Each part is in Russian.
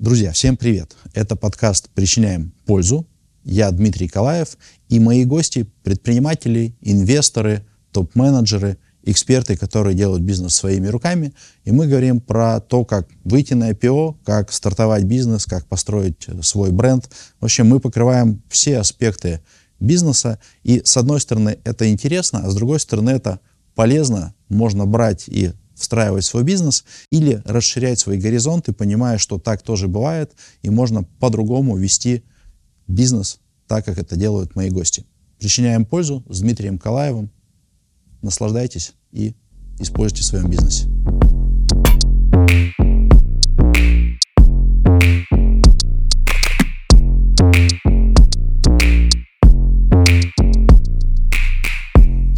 Друзья, всем привет! Это подкаст «Причиняем пользу». Я Дмитрий Калаев и мои гости – предприниматели, инвесторы, топ-менеджеры, эксперты, которые делают бизнес своими руками. И мы говорим про то, как выйти на IPO, как стартовать бизнес, как построить свой бренд. В общем, мы покрываем все аспекты бизнеса. И с одной стороны это интересно, а с другой стороны это полезно. Можно брать и встраивать свой бизнес или расширять свои горизонты, понимая, что так тоже бывает, и можно по-другому вести бизнес, так как это делают мои гости. Причиняем пользу с Дмитрием Калаевым. Наслаждайтесь и используйте в своем бизнесе.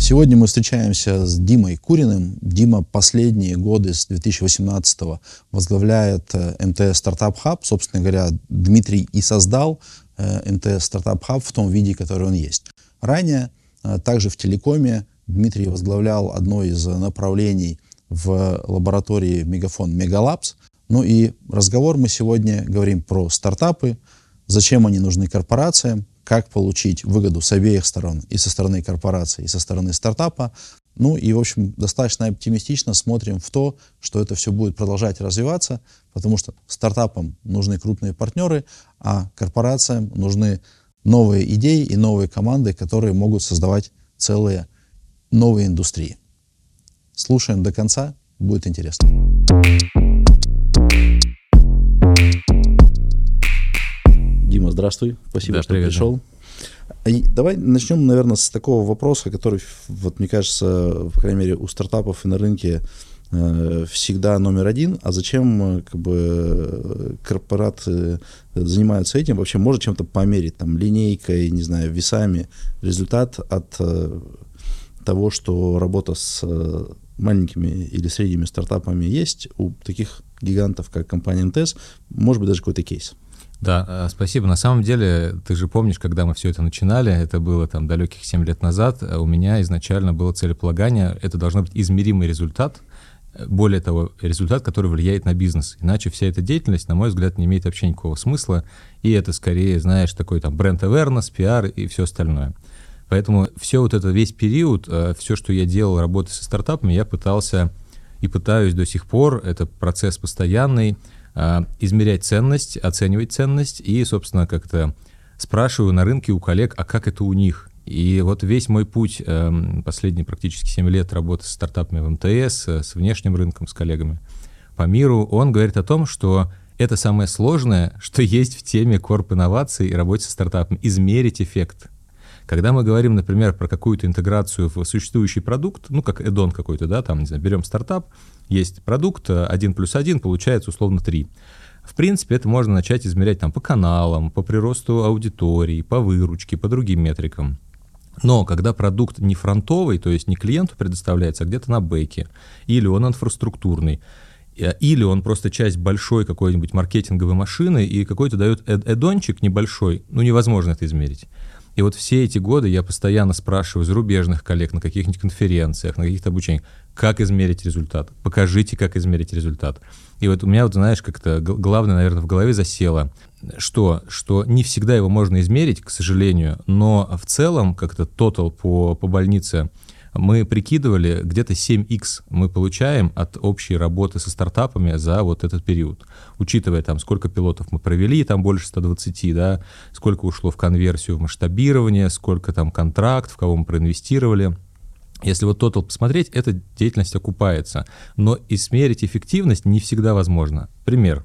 Сегодня мы встречаемся с Димой Куриным. Дима последние годы с 2018 возглавляет э, МТС Стартап Хаб. Собственно говоря, Дмитрий и создал э, МТС Стартап Хаб в том виде, который он есть. Ранее, э, также в телекоме, Дмитрий возглавлял одно из направлений в лаборатории Мегафон Мегалабс. Ну и разговор мы сегодня говорим про стартапы, зачем они нужны корпорациям, как получить выгоду с обеих сторон, и со стороны корпорации, и со стороны стартапа. Ну и, в общем, достаточно оптимистично смотрим в то, что это все будет продолжать развиваться, потому что стартапам нужны крупные партнеры, а корпорациям нужны новые идеи и новые команды, которые могут создавать целые новые индустрии. Слушаем до конца, будет интересно. Здравствуй. Спасибо, да, что привет, пришел. И давай начнем, наверное, с такого вопроса, который, вот мне кажется, по крайней мере, у стартапов и на рынке э, всегда номер один. А зачем как бы корпораты занимаются этим? Вообще может чем-то померить, там, линейкой, не знаю, весами результат от э, того, что работа с э, маленькими или средними стартапами есть у таких гигантов, как компания МТС, может быть, даже какой-то кейс. Да, э, спасибо. На самом деле, ты же помнишь, когда мы все это начинали, это было там далеких 7 лет назад, э, у меня изначально было целеполагание, это должно быть измеримый результат, э, более того, результат, который влияет на бизнес. Иначе вся эта деятельность, на мой взгляд, не имеет вообще никакого смысла, и это скорее, знаешь, такой там бренд awareness, пиар и все остальное. Поэтому все вот это, весь период, все, что я делал, работая со стартапами, я пытался и пытаюсь до сих пор, это процесс постоянный, измерять ценность, оценивать ценность и, собственно, как-то спрашиваю на рынке у коллег, а как это у них? И вот весь мой путь, эм, последние практически 7 лет работы с стартапами в МТС, э, с внешним рынком, с коллегами по миру, он говорит о том, что это самое сложное, что есть в теме корп-инноваций и работе со стартапами, измерить эффект. Когда мы говорим, например, про какую-то интеграцию в существующий продукт, ну, как эдон какой-то, да, там, не знаю, берем стартап, есть продукт, 1 э, плюс 1 получается условно 3. В принципе, это можно начать измерять там по каналам, по приросту аудитории, по выручке, по другим метрикам. Но когда продукт не фронтовый, то есть не клиенту предоставляется, а где-то на бэке, или он инфраструктурный, э, или он просто часть большой какой-нибудь маркетинговой машины, и какой-то дает эдончик небольшой, ну невозможно это измерить. И вот все эти годы я постоянно спрашиваю зарубежных коллег на каких-нибудь конференциях, на каких-то обучениях, как измерить результат, покажите, как измерить результат. И вот у меня, вот знаешь, как-то главное, наверное, в голове засело, что, что не всегда его можно измерить, к сожалению, но в целом как-то тотал по, по больнице мы прикидывали, где-то 7x мы получаем от общей работы со стартапами за вот этот период. Учитывая там, сколько пилотов мы провели, там больше 120, да, сколько ушло в конверсию, в масштабирование, сколько там контракт, в кого мы проинвестировали. Если вот тотал посмотреть, эта деятельность окупается. Но измерить эффективность не всегда возможно. Пример.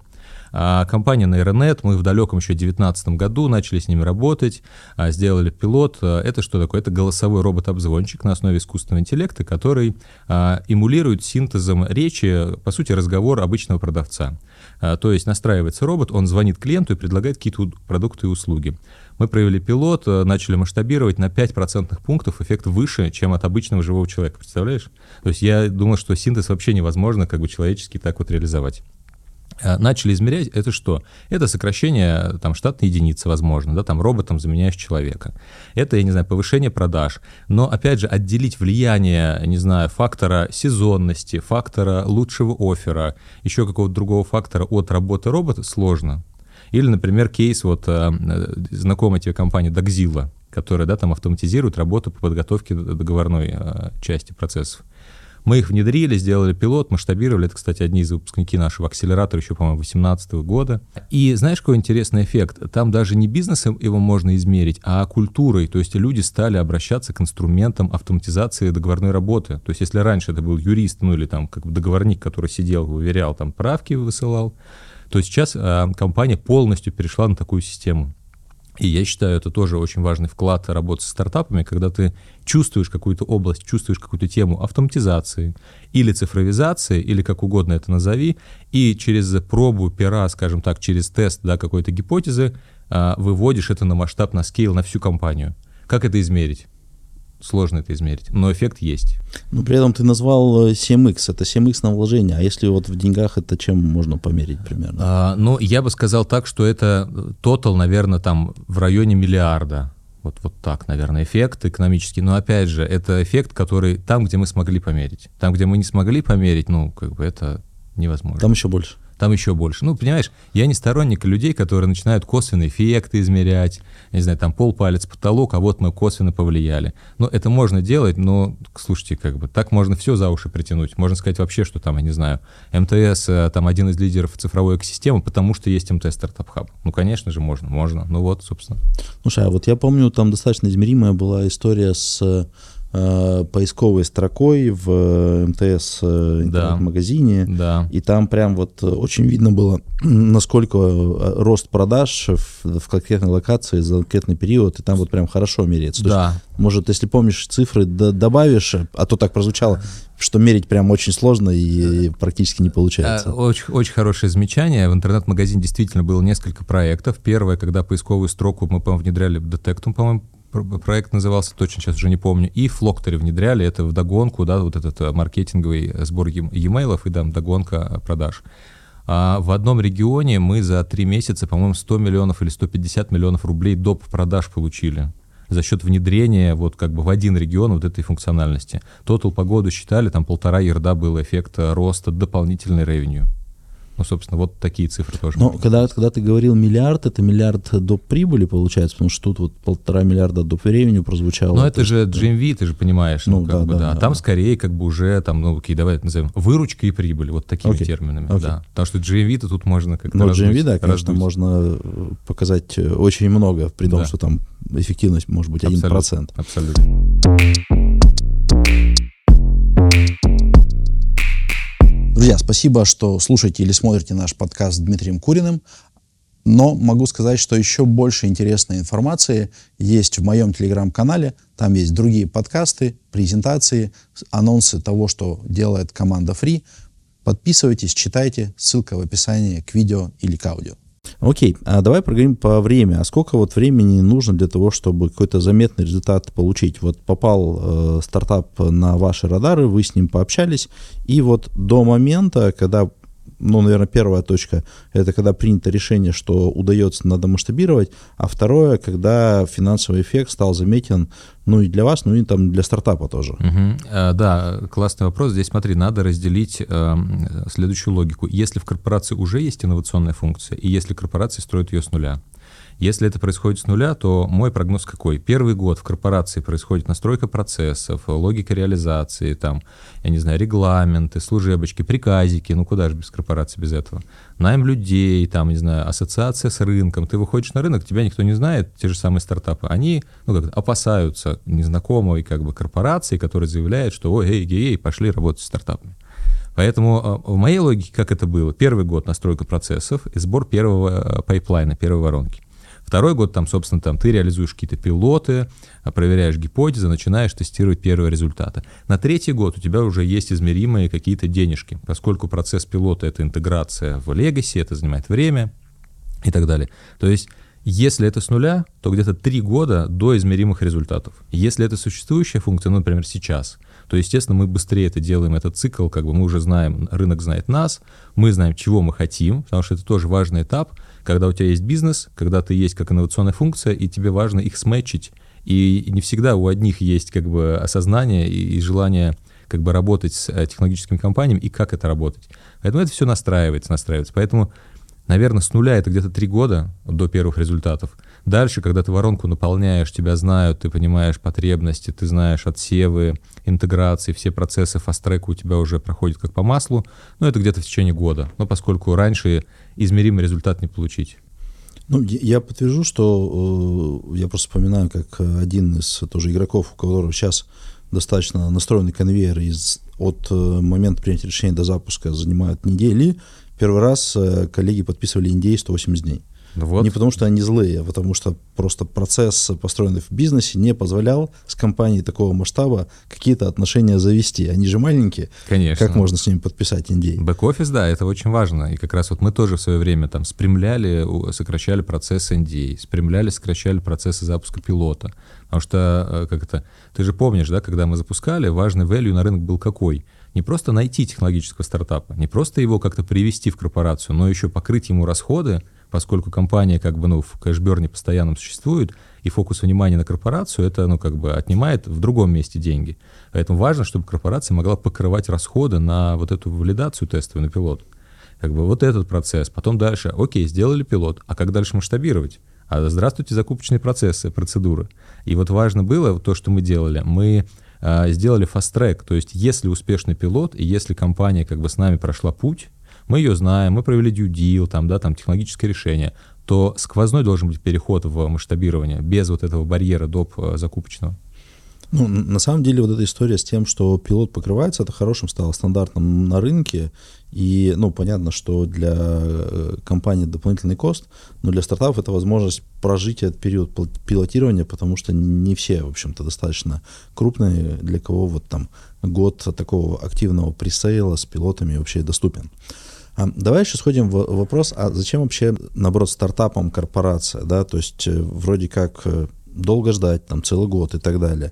А компания Neironet, мы в далеком еще 2019 году начали с ними работать, а, сделали пилот. А, это что такое? Это голосовой робот-обзвончик на основе искусственного интеллекта, который эмулирует синтезом речи, по сути, разговор обычного продавца. То есть настраивается робот, он звонит клиенту и предлагает какие-то продукты и услуги. Мы провели пилот, начали масштабировать на 5 процентных пунктов, эффект выше, чем от обычного живого человека, представляешь? То есть я думал, что синтез вообще невозможно как бы человечески так вот реализовать. Э, начали измерять, это что? Это сокращение там, штатной единицы, возможно, да, там роботом заменяешь человека. Это, я не знаю, повышение продаж. Но, опять же, отделить влияние, не знаю, фактора сезонности, фактора лучшего оффера, еще какого-то другого фактора от работы робота сложно. Или, например, кейс вот э, знакомой тебе компании Dogzilla, которая, да, там автоматизирует работу по подготовке договорной э, части процессов. Мы их внедрили, сделали пилот, масштабировали. Это, кстати, одни из выпускники нашего акселератора еще, по-моему, 2018 года. И знаешь, какой интересный эффект? Там даже не бизнесом его можно измерить, а культурой. То есть люди стали обращаться к инструментам автоматизации договорной работы. То есть если раньше это был юрист, ну или там как договорник, который сидел, выверял, там правки высылал, то сейчас э, компания полностью перешла на такую систему. И я считаю, это тоже очень важный вклад работы с стартапами, когда ты чувствуешь какую-то область, чувствуешь какую-то тему автоматизации или цифровизации, или как угодно это назови, и через пробу пера, скажем так, через тест да, какой-то гипотезы а, выводишь это на масштаб, на скейл, на всю компанию. Как это измерить? Сложно это измерить, но эффект есть. Но при этом ты назвал 7x, э, это 7x на вложение, а если вот в деньгах это чем можно померить примерно? А, ну, я бы сказал так, что это тотал, наверное, там в районе миллиарда. Вот, вот так, наверное, эффект экономический. Но опять же, это эффект, который там, где мы смогли померить. Там, где мы не смогли померить, ну, как бы это невозможно. Там еще больше там еще больше. Ну, понимаешь, я не сторонник людей, которые начинают косвенные эффекты измерять, не знаю, там полпалец потолок, а вот мы косвенно повлияли. Но это можно делать, но, слушайте, как бы так можно все за уши притянуть. Можно сказать вообще, что там, я не знаю, МТС э, там один из лидеров цифровой экосистемы, потому что есть МТС Стартап Хаб. Ну, конечно же, можно, можно. Ну вот, собственно. Слушай, а вот я помню, там достаточно измеримая была история с поисковой строкой в э, МТС э, интернет-магазине. Да. И там прям вот очень видно было, насколько рост продаж в, в конкретной локации за конкретный период, и там вот прям хорошо меряется. То да. Есть, может, если помнишь цифры, добавишь, а то так прозвучало, что мерить прям очень сложно и практически не получается. Очень, очень хорошее замечание. В интернет-магазине действительно было несколько проектов. Первое, когда поисковую строку мы, по-моему, внедряли Detectum, по-моему, проект назывался, точно сейчас уже не помню, и Флоктори внедряли это в догонку, да, вот этот э, маркетинговый сбор e-mail и там догонка продаж. А в одном регионе мы за три месяца, по-моему, 100 миллионов или 150 миллионов рублей доп. продаж получили за счет внедрения вот как бы в один регион вот этой функциональности. Тотал по году считали, там полтора ерда был эффект роста дополнительной ревеню. Ну, собственно, вот такие цифры тоже. Но когда, когда ты говорил миллиард, это миллиард доп. прибыли получается, потому что тут вот полтора миллиарда доп. времени прозвучало. Но это же GMV, ты же понимаешь. Ну, ну да, бы, да, да. А там скорее как бы уже, там, ну, окей, давай назовем, выручка и прибыль, вот такими okay. терминами, okay. да. Потому что GMV-то тут можно как-то Ну, GMV, да, конечно, раздуть. можно э, показать э, очень много, при том, да. что там эффективность может быть 1%. Абсолютно. Друзья, спасибо, что слушаете или смотрите наш подкаст с Дмитрием Куриным. Но могу сказать, что еще больше интересной информации есть в моем телеграм-канале. Там есть другие подкасты, презентации, анонсы того, что делает команда Free. Подписывайтесь, читайте. Ссылка в описании к видео или к аудио. Окей, а давай поговорим по времени. А сколько вот времени нужно для того, чтобы какой-то заметный результат получить? Вот попал э, стартап на ваши радары, вы с ним пообщались, и вот до момента, когда ну, наверное, первая точка — это когда принято решение, что удается, надо масштабировать, а второе, когда финансовый эффект стал заметен, ну, и для вас, ну, и там для стартапа тоже. Угу. Да, классный вопрос. Здесь, смотри, надо разделить э, следующую логику. Если в корпорации уже есть инновационная функция, и если корпорация строит ее с нуля, если это происходит с нуля, то мой прогноз какой? Первый год в корпорации происходит настройка процессов, логика реализации, там, я не знаю, регламенты, служебочки, приказики, ну куда же без корпорации без этого? Найм людей, там, не знаю, ассоциация с рынком. Ты выходишь на рынок, тебя никто не знает, те же самые стартапы. Они, ну как, опасаются незнакомой как бы корпорации, которая заявляет, что, ой, эй, эй, эй, пошли работать с стартапами. Поэтому а, в моей логике как это было? Первый год настройка процессов и сбор первого а, пайплайна, первой воронки. Второй год, там, собственно, там ты реализуешь какие-то пилоты, а, проверяешь гипотезы, начинаешь тестировать первые результаты. На третий год у тебя уже есть измеримые какие-то денежки, поскольку процесс пилота — это интеграция в legacy, это занимает время и так далее. То есть если это с нуля, то где-то три года до измеримых результатов. Если это существующая функция, ну, например, сейчас, то, естественно, мы быстрее это делаем, этот цикл, как бы мы уже знаем, рынок знает нас, мы знаем, чего мы хотим, потому что это тоже важный этап, когда у тебя есть бизнес, когда ты есть как инновационная функция, и тебе важно их сметчить, и не всегда у одних есть как бы осознание и, желание как бы работать с э, технологическими компаниями и как это работать. Поэтому это все настраивается, настраивается. Поэтому, наверное, с нуля это где-то три года до первых результатов. Дальше, когда ты воронку наполняешь, тебя знают, ты понимаешь потребности, ты знаешь отсевы, интеграции, все процессы фаст-трека у тебя уже проходят как по маслу, но это где-то в течение года. Но поскольку раньше измеримый результат не получить. Ну, я подтвержу, что э, я просто вспоминаю, как один из тоже игроков, у которого сейчас достаточно настроенный конвейер из, от э, момента принятия решения до запуска занимает недели. Первый раз э, коллеги подписывали индей 180 дней. Ну вот. Не потому, что они злые, а потому что просто процесс, построенный в бизнесе, не позволял с компанией такого масштаба какие-то отношения завести. Они же маленькие. Конечно. Как можно с ними подписать индей? Бэк-офис, да, это очень важно. И как раз вот мы тоже в свое время там спрямляли, сокращали процесс NDA, спрямляли, сокращали процессы запуска пилота. Потому что, э, как это, ты же помнишь, да, когда мы запускали, важный value на рынок был какой? не просто найти технологического стартапа, не просто его как-то привести в корпорацию, но еще покрыть ему расходы, поскольку компания как бы ну, в кэшберне постоянно существует, и фокус внимания на корпорацию это ну, как бы отнимает в другом месте деньги. Поэтому важно, чтобы корпорация могла покрывать расходы на вот эту валидацию тестовую на пилот. Как бы вот этот процесс. Потом дальше, окей, сделали пилот, а как дальше масштабировать? А здравствуйте, закупочные процессы, процедуры. И вот важно было то, что мы делали. Мы э, сделали фаст-трек, то есть если успешный пилот, и если компания как бы с нами прошла путь, мы ее знаем, мы провели due deal, там, да, там технологическое решение, то сквозной должен быть переход в масштабирование без вот этого барьера доп. Э, закупочного. Ну, на самом деле вот эта история с тем, что пилот покрывается, это хорошим стало стандартом на рынке. И, ну, понятно, что для э, компании дополнительный кост, но для стартапов это возможность прожить этот период пилотирования, потому что не все, в общем-то, достаточно крупные, для кого вот там год такого активного пресейла с пилотами вообще доступен. А давай еще сходим в вопрос, а зачем вообще, наоборот, стартапам корпорация, да, то есть э, вроде как э, долго ждать, там, целый год и так далее.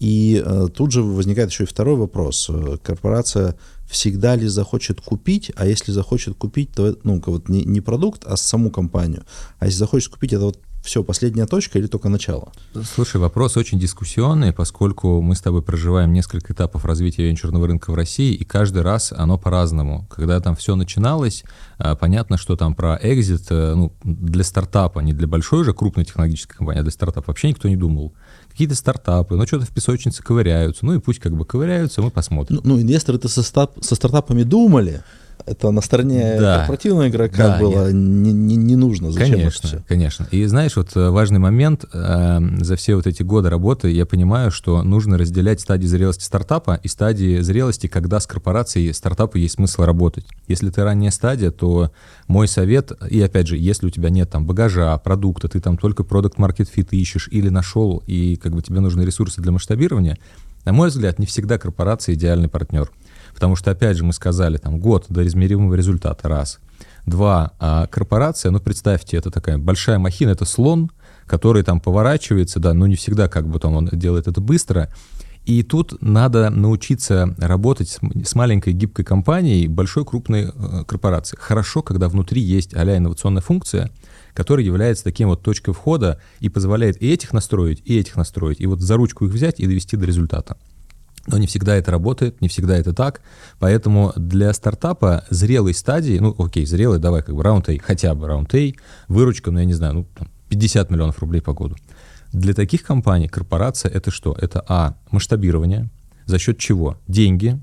И э, тут же возникает еще и второй вопрос. Э, корпорация всегда ли захочет купить, а если захочет купить, то ну, вот не, не продукт, а саму компанию. А если захочет купить, это вот все, последняя точка или только начало? Слушай, вопрос очень дискуссионный, поскольку мы с тобой проживаем несколько этапов развития венчурного рынка в России, и каждый раз оно по-разному. Когда там все начиналось, а, понятно, что там про экзит э, ну, для стартапа, не для большой уже крупной технологической компании, а для стартапа вообще никто не думал какие-то стартапы, ну что-то в песочнице ковыряются, ну и пусть как бы ковыряются, мы посмотрим. Ну, ну инвесторы-то со, стап, со стартапами думали, это на стороне да. корпоративного игрока да, было не, не, не нужно. Зачем конечно, это все? конечно. И знаешь, вот э, важный момент, э, за все вот эти годы работы я понимаю, что нужно разделять стадии зрелости стартапа и стадии зрелости, когда с корпорацией стартапу есть смысл работать. Если ты ранняя стадия, то мой совет, и опять же, если у тебя нет там багажа, продукта, ты там только продукт market fit ищешь или нашел, и как бы тебе нужны ресурсы для масштабирования, на мой взгляд, не всегда корпорация идеальный партнер. Потому что, опять же, мы сказали, там, год до измеримого результата, раз. Два, а корпорация, ну, представьте, это такая большая махина, это слон, который там поворачивается, да, но не всегда как бы там он делает это быстро. И тут надо научиться работать с маленькой гибкой компанией, большой крупной э, корпорацией. Хорошо, когда внутри есть а инновационная функция, которая является таким вот точкой входа и позволяет и этих настроить, и этих настроить, и вот за ручку их взять и довести до результата. Но не всегда это работает, не всегда это так. Поэтому для стартапа зрелой стадии, ну окей, зрелый, давай как бы раунд A, хотя бы раунд A, выручка, ну я не знаю, ну 50 миллионов рублей по году. Для таких компаний корпорация это что? Это А, масштабирование, за счет чего? Деньги,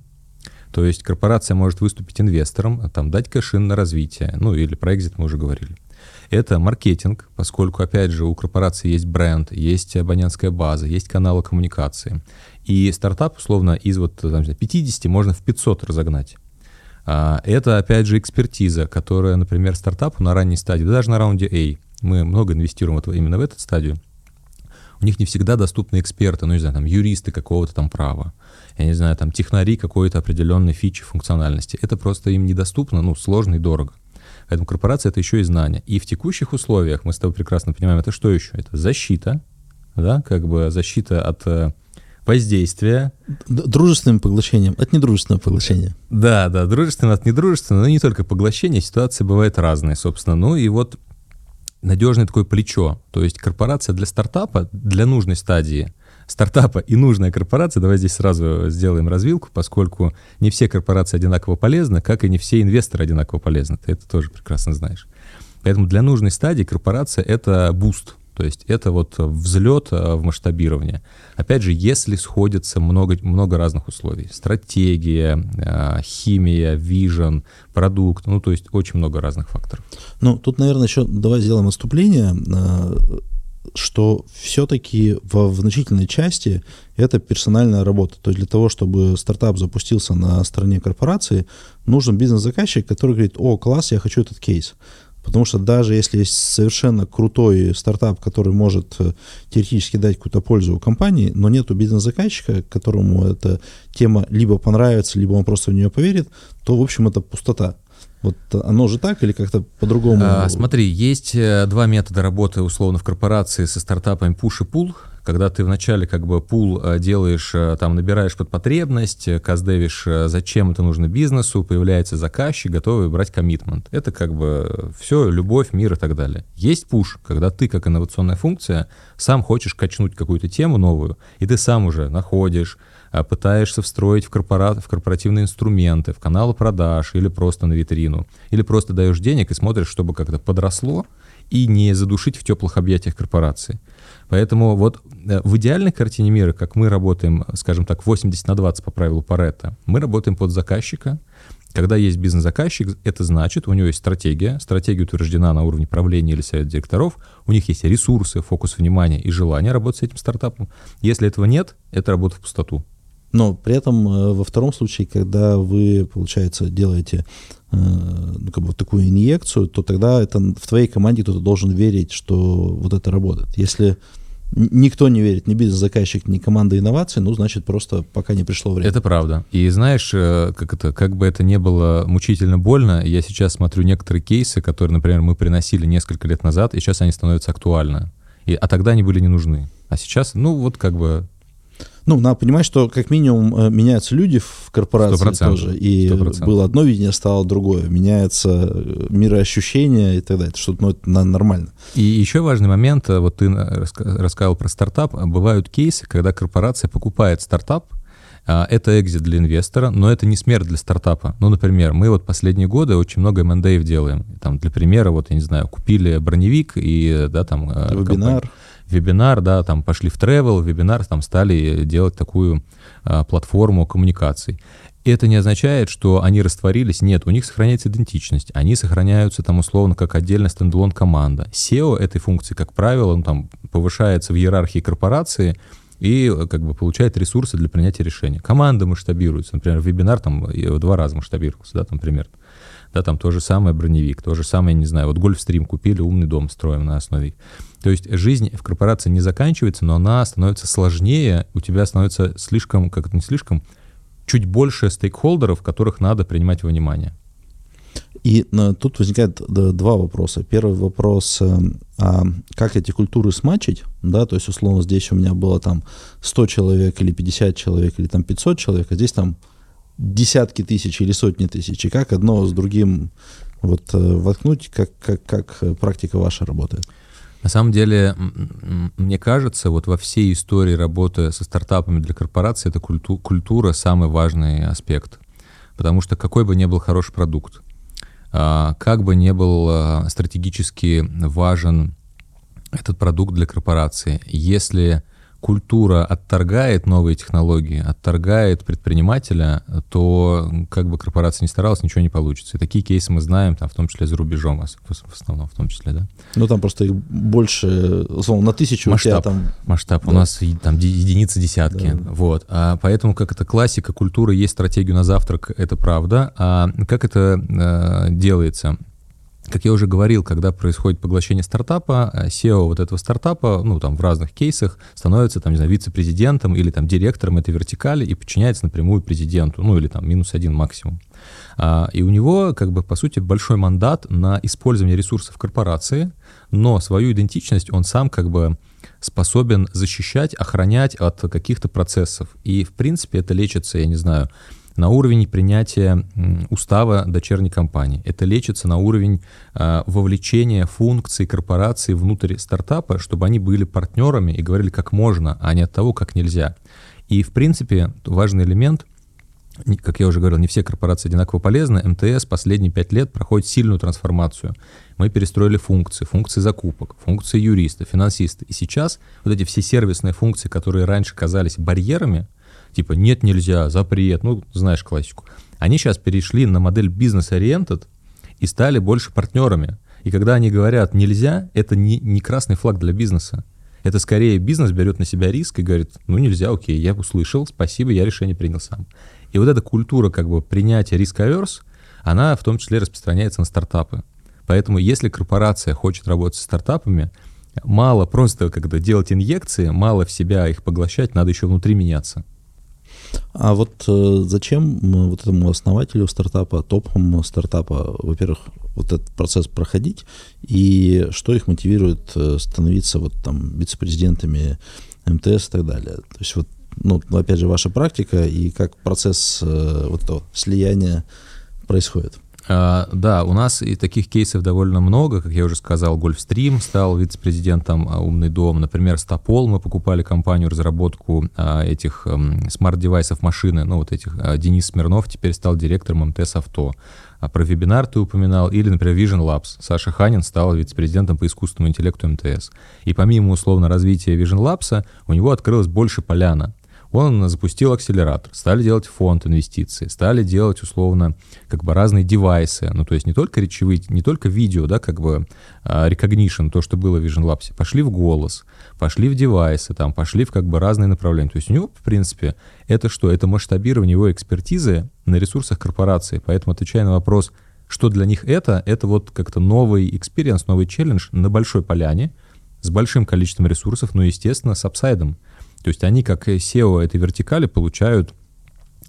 то есть корпорация может выступить инвестором, там, дать кэшин на развитие, ну или про экзит мы уже говорили. Это маркетинг, поскольку, опять же, у корпорации есть бренд, есть абонентская база, есть каналы коммуникации. И стартап, условно, из вот там, 50 можно в 500 разогнать. А, это, опять же, экспертиза, которая, например, стартапу на ранней стадии, да даже на раунде A, мы много инвестируем вот именно в эту стадию, у них не всегда доступны эксперты, ну, не знаю, там, юристы какого-то там права, я не знаю, там, технари какой-то определенной фичи функциональности. Это просто им недоступно, ну, сложно и дорого. Поэтому корпорация — это еще и знания. И в текущих условиях, мы с тобой прекрасно понимаем, это что еще? Это защита, да, как бы защита от э, воздействия. Дружественным поглощением от недружественного поглощения. Да, да, дружественное от недружественного, но не только поглощение, ситуации бывают разные, собственно. Ну и вот надежное такое плечо, то есть корпорация для стартапа, для нужной стадии стартапа и нужная корпорация, давай здесь сразу сделаем развилку, поскольку не все корпорации одинаково полезны, как и не все инвесторы одинаково полезны, ты это тоже прекрасно знаешь. Поэтому для нужной стадии корпорация — это boost, то есть это вот взлет э, в масштабирование. Опять же, если сходится много, много разных условий. Стратегия, э, химия, vision, продукт, ну то есть очень много разных факторов. Ну, тут, наверное, еще давай сделаем отступление, э, что все-таки в, значительной части это персональная работа. То есть для того, чтобы стартап запустился на стороне корпорации, нужен бизнес-заказчик, который говорит, о, класс, я хочу этот кейс. Потому что даже если есть совершенно крутой стартап, который может э, теоретически дать какую-то пользу компании, но нету бизнес-заказчика, которому эта тема либо понравится, либо он просто в нее поверит, то, в общем, это пустота. Вот оно же так или как-то по-другому? А, смотри, есть э, два метода работы условно в корпорации со стартапами push и pull когда ты вначале как бы пул э, делаешь, э, там набираешь под потребность, каздевишь, зачем это нужно бизнесу, появляется заказчик, готовый брать коммитмент. Это как бы все, любовь, мир и так далее. Есть пуш, когда ты как инновационная функция сам хочешь качнуть какую-то тему новую, и ты сам уже находишь, пытаешься встроить в, корпорат, в корпоративные инструменты, в каналы продаж или просто на витрину, или просто даешь денег и смотришь, чтобы как-то подросло, и не задушить в теплых объятиях корпорации. Поэтому вот э, в идеальной картине мира, как мы работаем, скажем так, 80 на 20 по правилу Паретта, мы работаем под заказчика. Когда есть бизнес-заказчик, это значит, у него есть стратегия, стратегия утверждена на уровне правления или совета директоров, у них есть ресурсы, фокус внимания и желание работать с этим стартапом. Если этого нет, это работа в пустоту. Но при этом э, во втором случае, когда вы, получается, делаете э, ну, как бы такую инъекцию, то тогда это в твоей команде кто-то должен верить, что вот это работает. Если никто не верит, ни бизнес-заказчик, ни команда инноваций, ну, значит, просто пока не пришло время. Это правда. И знаешь, э, как, это, как бы это не было мучительно больно, я сейчас смотрю некоторые кейсы, которые, например, мы приносили несколько лет назад, и сейчас они становятся актуальны. И, а тогда они были не нужны. А сейчас, ну, вот как бы ну, надо понимать, что как минимум э, меняются люди в корпорации 100%, тоже. И 100%. было одно видение, стало другое. Меняется э, мироощущение и так далее. Это что-то ну, это нормально. И еще важный момент, э, вот ты рассказал про стартап. Бывают кейсы, когда корпорация покупает стартап, а, это экзит для инвестора, но это не смерть для стартапа. Ну, например, мы вот последние годы очень много M&A делаем. Там, для примера, вот, я не знаю, купили броневик и, да, там... Вебинар. Компания, вебинар, да, там пошли в travel, вебинар, там стали делать такую а, платформу коммуникаций. Это не означает, что они растворились. Нет, у них сохраняется идентичность. Они сохраняются там условно как отдельная стендалон команда. SEO этой функции, как правило, он там повышается в иерархии корпорации и как бы получает ресурсы для принятия решений. Команда масштабируется. Например, вебинар там в два раза масштабировался, да, там примерно. Да, там то же самое броневик, то же самое, не знаю, вот Гольфстрим купили, умный дом строим на основе то есть жизнь в корпорации не заканчивается, но она становится сложнее, у тебя становится слишком, как это не слишком, чуть больше стейкхолдеров, которых надо принимать во внимание. И uh, тут возникает два вопроса. Первый вопрос, uh, а как эти культуры смачить, да, то есть, условно, здесь у меня было там 100 человек или 50 человек или там 500 человек, а здесь там десятки тысяч или сотни тысяч, и как одно с другим вот э, воткнуть, как, как, как практика ваша работает? На самом деле, мне кажется, вот во всей истории работы со стартапами для корпораций это культу культура самый важный аспект. Потому что какой бы ни был хороший продукт, а, как бы ни был а, стратегически важен этот продукт для корпорации, если культура отторгает новые технологии, отторгает предпринимателя, то как бы корпорация не старалась, ничего не получится. И такие кейсы мы знаем, там, в том числе за рубежом, в основном, в том числе, да. Ну, там просто их больше, условно, на тысячу масштаб, у тебя там... Масштаб, да. у нас там единицы, десятки, да. вот. А поэтому как это классика культуры, есть стратегию на завтрак, это правда. А как это э, делается? Как я уже говорил, когда происходит поглощение стартапа, SEO вот этого стартапа, ну, там, в разных кейсах становится, там, не знаю, вице-президентом или там директором этой вертикали и подчиняется напрямую президенту, ну, или там минус один максимум. А, и у него, как бы, по сути, большой мандат на использование ресурсов корпорации, но свою идентичность он сам, как бы, способен защищать, охранять от каких-то процессов. И, в принципе, это лечится, я не знаю, на уровень принятия устава дочерней компании. Это лечится на уровень э, вовлечения функций корпорации внутрь стартапа, чтобы они были партнерами и говорили как можно, а не от того, как нельзя. И, в принципе, важный элемент как я уже говорил, не все корпорации одинаково полезны. МТС последние пять лет проходит сильную трансформацию. Мы перестроили функции, функции закупок, функции юриста, финансиста. И сейчас вот эти все сервисные функции, которые раньше казались барьерами, типа нет, нельзя, запрет, ну, знаешь классику, они сейчас перешли на модель бизнес-ориентед и стали больше партнерами. И когда они говорят «нельзя», это не, не красный флаг для бизнеса. Это скорее бизнес берет на себя риск и говорит, ну нельзя, окей, я услышал, спасибо, я решение принял сам. И вот эта культура как бы принятия риск-аверс, она в том числе распространяется на стартапы. Поэтому если корпорация хочет работать с стартапами, мало просто когда делать инъекции, мало в себя их поглощать, надо еще внутри меняться. А вот э, зачем вот этому основателю стартапа, топовому стартапа, во-первых, вот этот процесс проходить, и что их мотивирует э, становиться вот там вице-президентами МТС и так далее? То есть вот, ну, опять же, ваша практика и как процесс э, вот этого слияния происходит. А, да, у нас и таких кейсов довольно много. Как я уже сказал, Гольфстрим стал вице-президентом а, «Умный дом». Например, Стопол мы покупали компанию разработку а, этих смарт-девайсов машины, ну вот этих. Денис Смирнов теперь стал директором МТС «Авто». А про вебинар ты упоминал, или, например, Vision Labs. Саша Ханин стал вице-президентом по искусственному интеллекту МТС. И помимо условно развития Vision Labs, у него открылось больше поляна. Он запустил акселератор, стали делать фонд инвестиций, стали делать условно как бы разные девайсы, ну то есть не только речевые, не только видео, да, как бы uh, recognition, то, что было в Vision Labs, пошли в голос, пошли в девайсы, там, пошли в как бы разные направления. То есть у него, в принципе, это что? Это масштабирование его экспертизы на ресурсах корпорации. Поэтому, отвечая на вопрос, что для них это, это вот как-то новый experience, новый челлендж на большой поляне, с большим количеством ресурсов, но, естественно, с upside ом. То есть они, как CEO этой вертикали, получают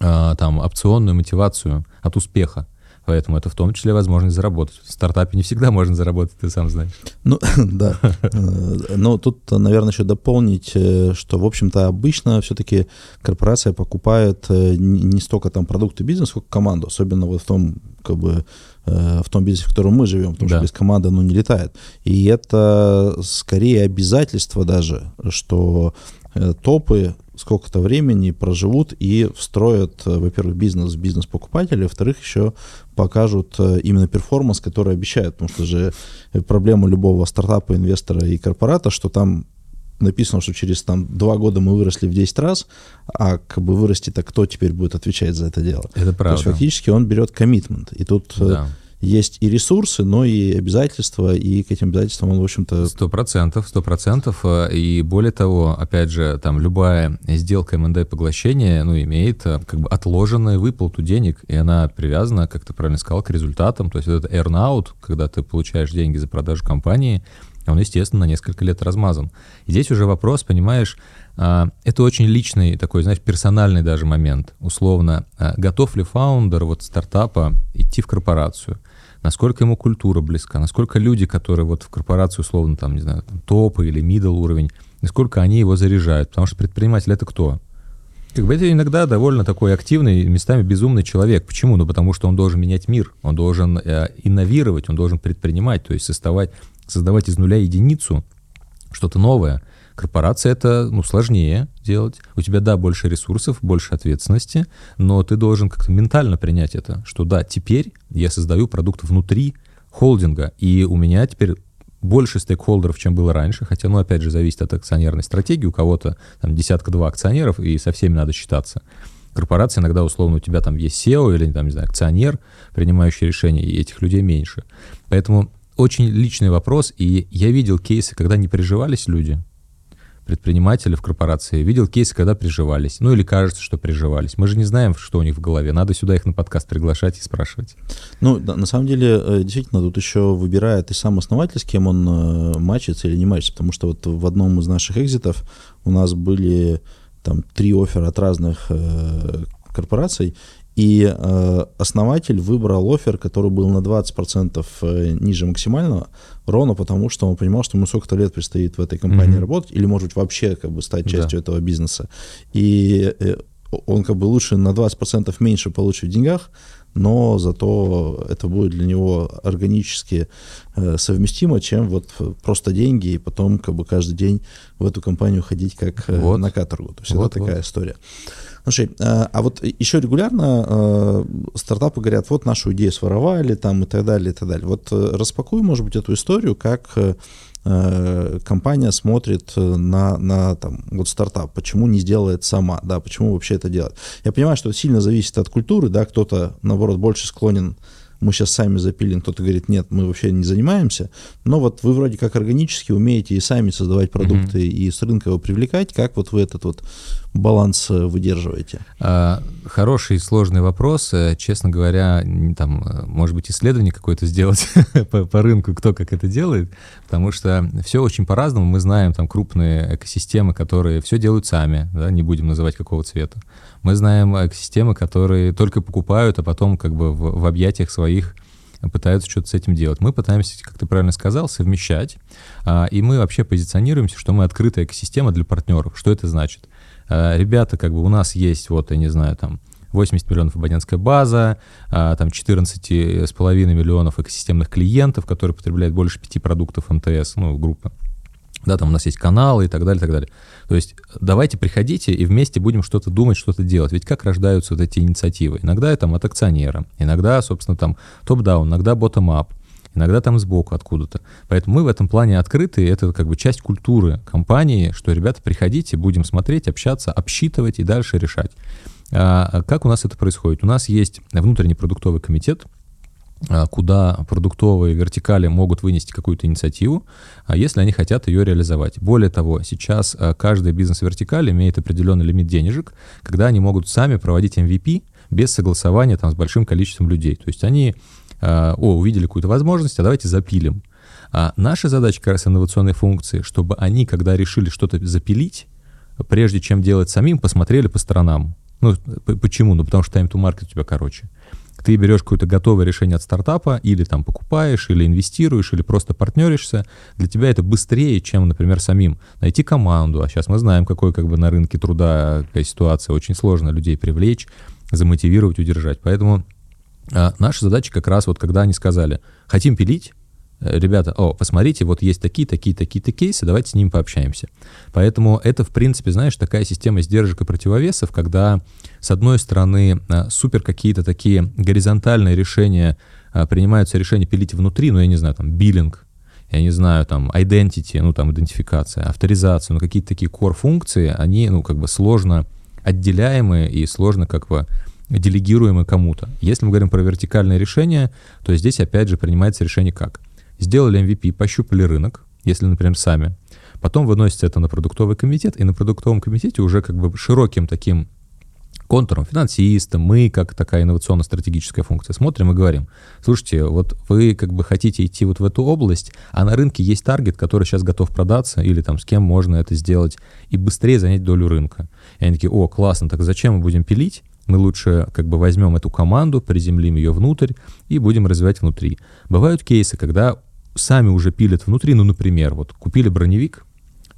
а, там опционную мотивацию от успеха. Поэтому это в том числе возможность заработать. В стартапе не всегда можно заработать, ты сам знаешь. Ну, да. Э, но тут, наверное, еще дополнить, э, что, в общем-то, обычно все-таки корпорация покупает э, не столько там продукты бизнеса, сколько команду, особенно вот в том, как бы, в том бизнесе, в котором мы живем, потому да. что без команды оно не летает. И это скорее обязательство даже, что топы сколько-то времени проживут и встроят, э, во-первых, бизнес в бизнес покупателя, во-вторых, еще покажут э, именно перформанс, который обещают, потому что же проблема любого стартапа, инвестора и корпората, что там написано, что через там два года мы выросли в 10 раз, а как бы вырасти-то кто теперь будет отвечать за это дело? Это правда. То есть фактически он берет коммитмент. И тут да есть и ресурсы, но и обязательства, и к этим обязательствам он, в общем-то... Сто процентов, сто процентов. Э, и более того, опять же, там любая сделка МНД поглощения, ну, имеет э, как бы отложенную выплату денег, и она привязана, как ты правильно сказал, к результатам. То есть это earn-out, когда ты получаешь деньги за продажу компании, он, естественно, на несколько лет размазан. И здесь уже вопрос, понимаешь, э, это очень личный такой, знаешь, персональный даже момент. Условно, готов ли фаундер вот стартапа идти в корпорацию – насколько ему культура близка, насколько люди, которые вот в корпорации условно там, не знаю, там, топы или middle уровень, насколько они его заряжают. Потому что предприниматель это кто? Как бы это иногда довольно такой активный, местами безумный человек. Почему? Ну, потому что он должен менять мир, он должен э, инновировать, он должен предпринимать, то есть создавать, создавать из нуля единицу, что-то новое. Корпорация это ну, сложнее делать. У тебя, да, больше ресурсов, больше ответственности, но ты должен как-то ментально принять это, что да, теперь я создаю продукт внутри холдинга, и у меня теперь больше стейкхолдеров, чем было раньше, хотя, ну, опять же, зависит от акционерной стратегии, у кого-то там десятка-два акционеров, и со всеми надо считаться. Корпорация иногда, условно, у тебя там есть SEO или, там, не знаю, акционер, принимающий решения, и этих людей меньше. Поэтому очень личный вопрос, и я видел кейсы, когда не приживались люди, предприниматели в корпорации, видел кейсы, когда приживались. Ну или кажется, что приживались. Мы же не знаем, что у них в голове. Надо сюда их на подкаст приглашать и спрашивать. Ну, на самом деле, э, действительно, тут еще выбирает и сам основатель, с кем он э, мачится или не мачится. Потому что вот в одном из наших экзитов у нас были там три оффера от разных э, корпораций, и э, основатель выбрал офер, который был на 20% э, ниже максимального, ровно потому, что он понимал, что ему сколько-то лет предстоит в этой компании mm-hmm. работать, или, может быть, вообще как бы стать частью да. этого бизнеса. И э, он как бы лучше на 20% меньше получит в деньгах, но зато это будет для него органически э, совместимо, чем вот просто деньги и потом как бы каждый день в эту компанию ходить как э, вот. на каторгу. То есть вот, это такая вот. история. Слушай, а, а вот еще регулярно э, стартапы говорят, вот нашу идею своровали там и так далее, и так далее. Вот э, распакуй, может быть, эту историю, как э, компания смотрит на, на там, вот стартап, почему не сделает сама, да, почему вообще это делать. Я понимаю, что это сильно зависит от культуры, да, кто-то, наоборот, больше склонен мы сейчас сами запилим, кто-то говорит, нет, мы вообще не занимаемся, но вот вы вроде как органически умеете и сами создавать продукты mm-hmm. и с рынка его привлекать, как вот вы этот вот баланс э, выдерживаете? А, хороший сложный вопрос. Э, честно говоря, там, э, может быть, исследование какое-то сделать по, по рынку, кто как это делает, потому что все очень по-разному. Мы знаем там крупные экосистемы, которые все делают сами, да, не будем называть какого цвета. Мы знаем экосистемы, которые только покупают, а потом как бы в, в объятиях своих пытаются что-то с этим делать. Мы пытаемся, как ты правильно сказал, совмещать, а, и мы вообще позиционируемся, что мы открытая экосистема для партнеров. Что это значит? А, ребята, как бы у нас есть, вот, я не знаю, там, 80 миллионов абонентская база, а, там 14,5 миллионов экосистемных клиентов, которые потребляют больше пяти продуктов МТС, ну, группы да, там у нас есть каналы и так далее, и так далее. То есть давайте приходите и вместе будем что-то думать, что-то делать. Ведь как рождаются вот эти инициативы? Иногда там от акционера, иногда, собственно, там топ-даун, иногда ботtom-ап, иногда там сбоку откуда-то. Поэтому мы в этом плане открыты, это как бы часть культуры компании, что, ребята, приходите, будем смотреть, общаться, обсчитывать и дальше решать. А как у нас это происходит? У нас есть внутренний продуктовый комитет, а, куда продуктовые вертикали могут вынести какую-то инициативу, а если они хотят ее реализовать. Более того, сейчас а, каждая бизнес-вертикаль имеет определенный лимит денежек, когда они могут сами проводить MVP без согласования там, с большим количеством людей. То есть они, о, увидели какую-то возможность, а давайте запилим. А наша задача как раз инновационной функции, чтобы они, когда решили что-то запилить, прежде чем делать самим, посмотрели по сторонам. Ну, почему? Ну, потому что time to market у тебя короче ты берешь какое-то готовое решение от стартапа, или там покупаешь, или инвестируешь, или просто партнеришься, для тебя это быстрее, чем, например, самим найти команду. А сейчас мы знаем, какой как бы на рынке труда какая ситуация. Очень сложно людей привлечь, замотивировать, удержать. Поэтому а, наша задача как раз вот, когда они сказали, хотим пилить, ребята, о, посмотрите, вот есть такие, такие, такие-то кейсы, давайте с ним пообщаемся. Поэтому это, в принципе, знаешь, такая система сдержек и противовесов, когда, с одной стороны, а, супер какие-то такие горизонтальные решения, а, принимаются решения пилить внутри, ну, я не знаю, там, биллинг, я не знаю, там, identity, ну, там, идентификация, авторизация, ну, какие-то такие core-функции, они, ну, как бы сложно отделяемые и сложно, как бы, делегируемые кому-то. Если мы говорим про вертикальное решение, то здесь, опять же, принимается решение как? сделали MVP, пощупали рынок, если, например, сами, потом выносите это на продуктовый комитет, и на продуктовом комитете уже как бы широким таким контуром, финансистом, мы, как такая инновационно-стратегическая функция, смотрим и говорим, слушайте, вот вы как бы хотите идти вот в эту область, а на рынке есть таргет, который сейчас готов продаться, или там с кем можно это сделать, и быстрее занять долю рынка. И они такие, о, классно, так зачем мы будем пилить? Мы лучше как бы возьмем эту команду, приземлим ее внутрь и будем развивать внутри. Бывают кейсы, когда сами уже пилят внутри, ну, например, вот купили броневик,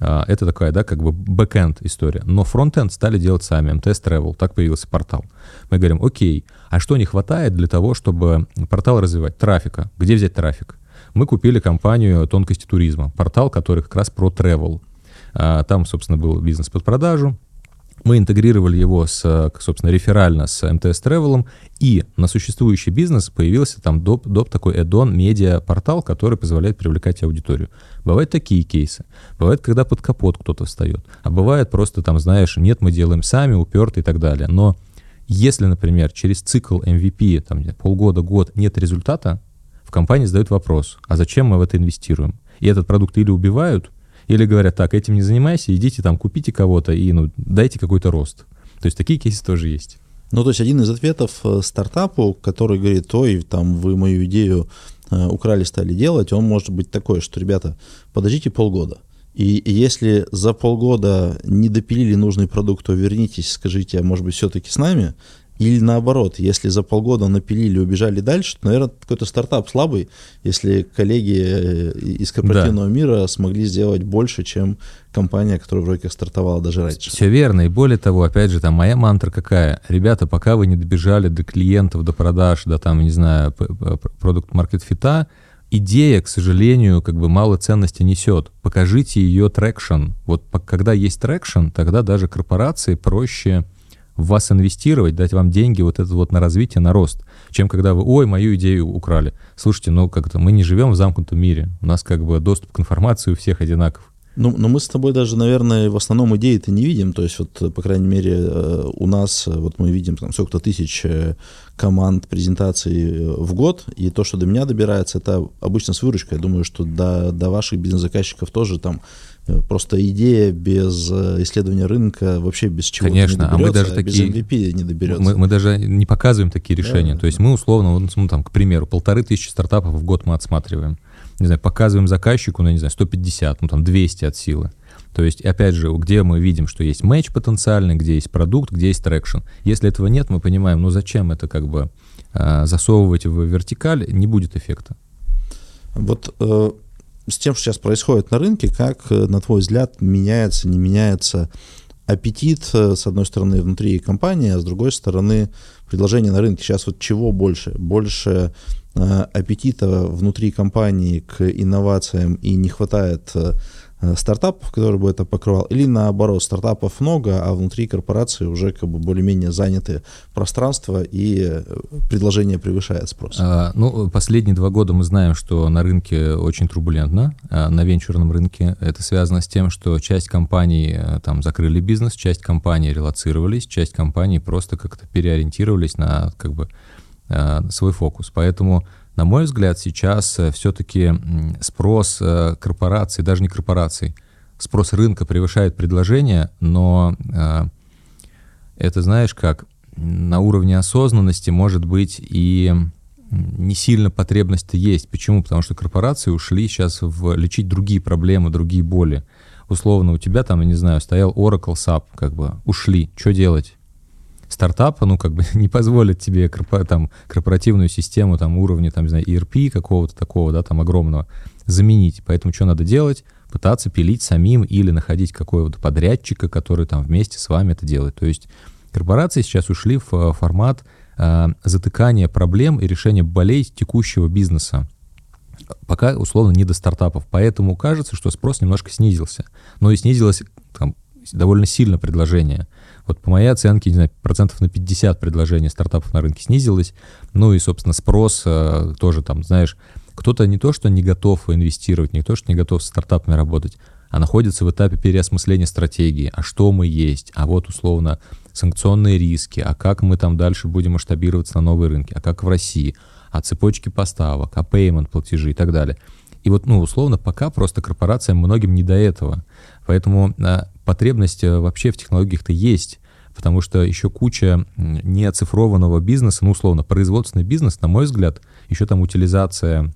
а, это такая, да, как бы бэкенд история. Но фронтенд стали делать сами, МТС Travel, так появился портал. Мы говорим, окей, а что не хватает для того, чтобы портал развивать? Трафика. Где взять трафик? Мы купили компанию «Тонкости туризма», портал, который как раз про travel. А, там, собственно, был бизнес под продажу, мы интегрировали его, с, собственно, реферально с МТС Travel, и на существующий бизнес появился там доп, доп такой add-on медиа-портал, который позволяет привлекать аудиторию. Бывают такие кейсы. Бывает, когда под капот кто-то встает. А бывает просто там, знаешь, нет, мы делаем сами, уперты и так далее. Но если, например, через цикл MVP, там, полгода, год нет результата, в компании задают вопрос, а зачем мы в это инвестируем? И этот продукт или убивают, Или говорят, так, этим не занимайся, идите там, купите кого-то и ну, дайте какой-то рост. То есть такие кейсы тоже есть. Ну, то есть один из ответов э, стартапу, который говорит, ой, там вы мою идею э, украли, стали делать, он может быть такой, что, ребята, подождите полгода. И если за полгода не допилили нужный продукт, то вернитесь, скажите, а может быть все-таки с нами, или наоборот, если за полгода напилили, убежали дальше, то, наверное, какой-то стартап слабый, если коллеги э, из корпоративного да. мира смогли сделать больше, чем компания, которая вроде как стартовала даже раньше. Все верно. И более того, опять же, там моя мантра какая? Ребята, пока вы не добежали до клиентов, до продаж, до там, не знаю, product market fit а, идея, к сожалению, как бы мало ценности несет. Покажите ее traction. Вот когда есть traction, тогда даже корпорации проще в вас инвестировать, дать вам деньги вот это вот на развитие, на рост, чем когда вы, ой, мою идею украли. Слушайте, ну как-то мы не живем в замкнутом мире, у нас как бы доступ к информации у всех одинаков. Ну, но мы с тобой даже, наверное, в основном идеи-то не видим. То есть, вот, по крайней мере, э, у нас, вот мы видим там сколько-то тысяч э, команд презентаций э, в год, и то, что до меня добирается, это обычно с выручкой. Я думаю, что до, до ваших бизнес-заказчиков тоже там Просто идея без исследования рынка вообще без чего Конечно, не а мы даже а такие, без MVP не доберется. Мы, мы даже не показываем такие решения. Да, То есть да. мы условно, ну, там, к примеру, полторы тысячи стартапов в год мы отсматриваем не знаю, показываем заказчику, ну, не знаю, 150, ну, там, 200 от силы. То есть, опять же, где мы видим, что есть матч потенциальный, где есть продукт, где есть traction. Если этого нет, мы понимаем, ну, зачем это как бы э, засовывать в вертикаль, не будет эффекта. Вот э, с тем, что сейчас происходит на рынке, как, э, на твой взгляд, меняется, не меняется аппетит, э, с одной стороны, внутри компании, а с другой стороны, предложение на рынке. Сейчас вот чего больше? Больше Э, аппетита внутри компании к инновациям и не хватает стартапов, которые бы это покрывал, или наоборот, стартапов много, а внутри корпорации уже как бы более-менее заняты пространство и э, предложение превышает спрос. А, ну, последние два года мы знаем, что на рынке очень турбулентно, а на венчурном рынке. Это связано с тем, что часть компаний там закрыли бизнес, часть компаний релацировались, часть компаний просто как-то переориентировались на как бы Э, свой фокус. Поэтому, на мой взгляд, сейчас э, все-таки спрос э, корпораций, даже не корпораций, спрос рынка превышает предложение, но это, знаешь, как на уровне осознанности может быть и не сильно потребность-то есть. Почему? Потому что корпорации ушли сейчас в лечить другие проблемы, другие боли. Условно, у тебя там, я не знаю, стоял Oracle SAP, как бы, ушли. Что делать? Стартапа, ну, как бы не позволит тебе корпо, там, корпоративную систему там, уровня, там, не знаю, ERP какого-то такого, да, там, огромного, заменить. Поэтому что надо делать? Пытаться пилить самим или находить какого-то подрядчика, который там вместе с вами это делает. То есть корпорации сейчас ушли в э, формат э, затыкания проблем и решения болей текущего бизнеса. Пока, условно, не до стартапов. Поэтому кажется, что спрос немножко снизился. Но и снизилось там, довольно сильно предложение. Вот по моей оценке, не знаю, процентов на 50 предложений стартапов на рынке снизилось. Ну и, собственно, спрос э, тоже там, знаешь, кто-то не то, что не готов инвестировать, не то, что не готов с стартапами работать, а находится в этапе переосмысления стратегии. А что мы есть? А вот, условно, санкционные риски. А как мы там дальше будем масштабироваться на новые рынки? А как в России? А цепочки поставок? А payment платежи и так далее. И вот, ну, условно, пока просто корпорациям многим не до этого. Поэтому а, потребность э, вообще в технологиях-то есть, потому что еще куча неоцифрованного бизнеса, ну, условно, производственный бизнес, на мой взгляд, еще там утилизация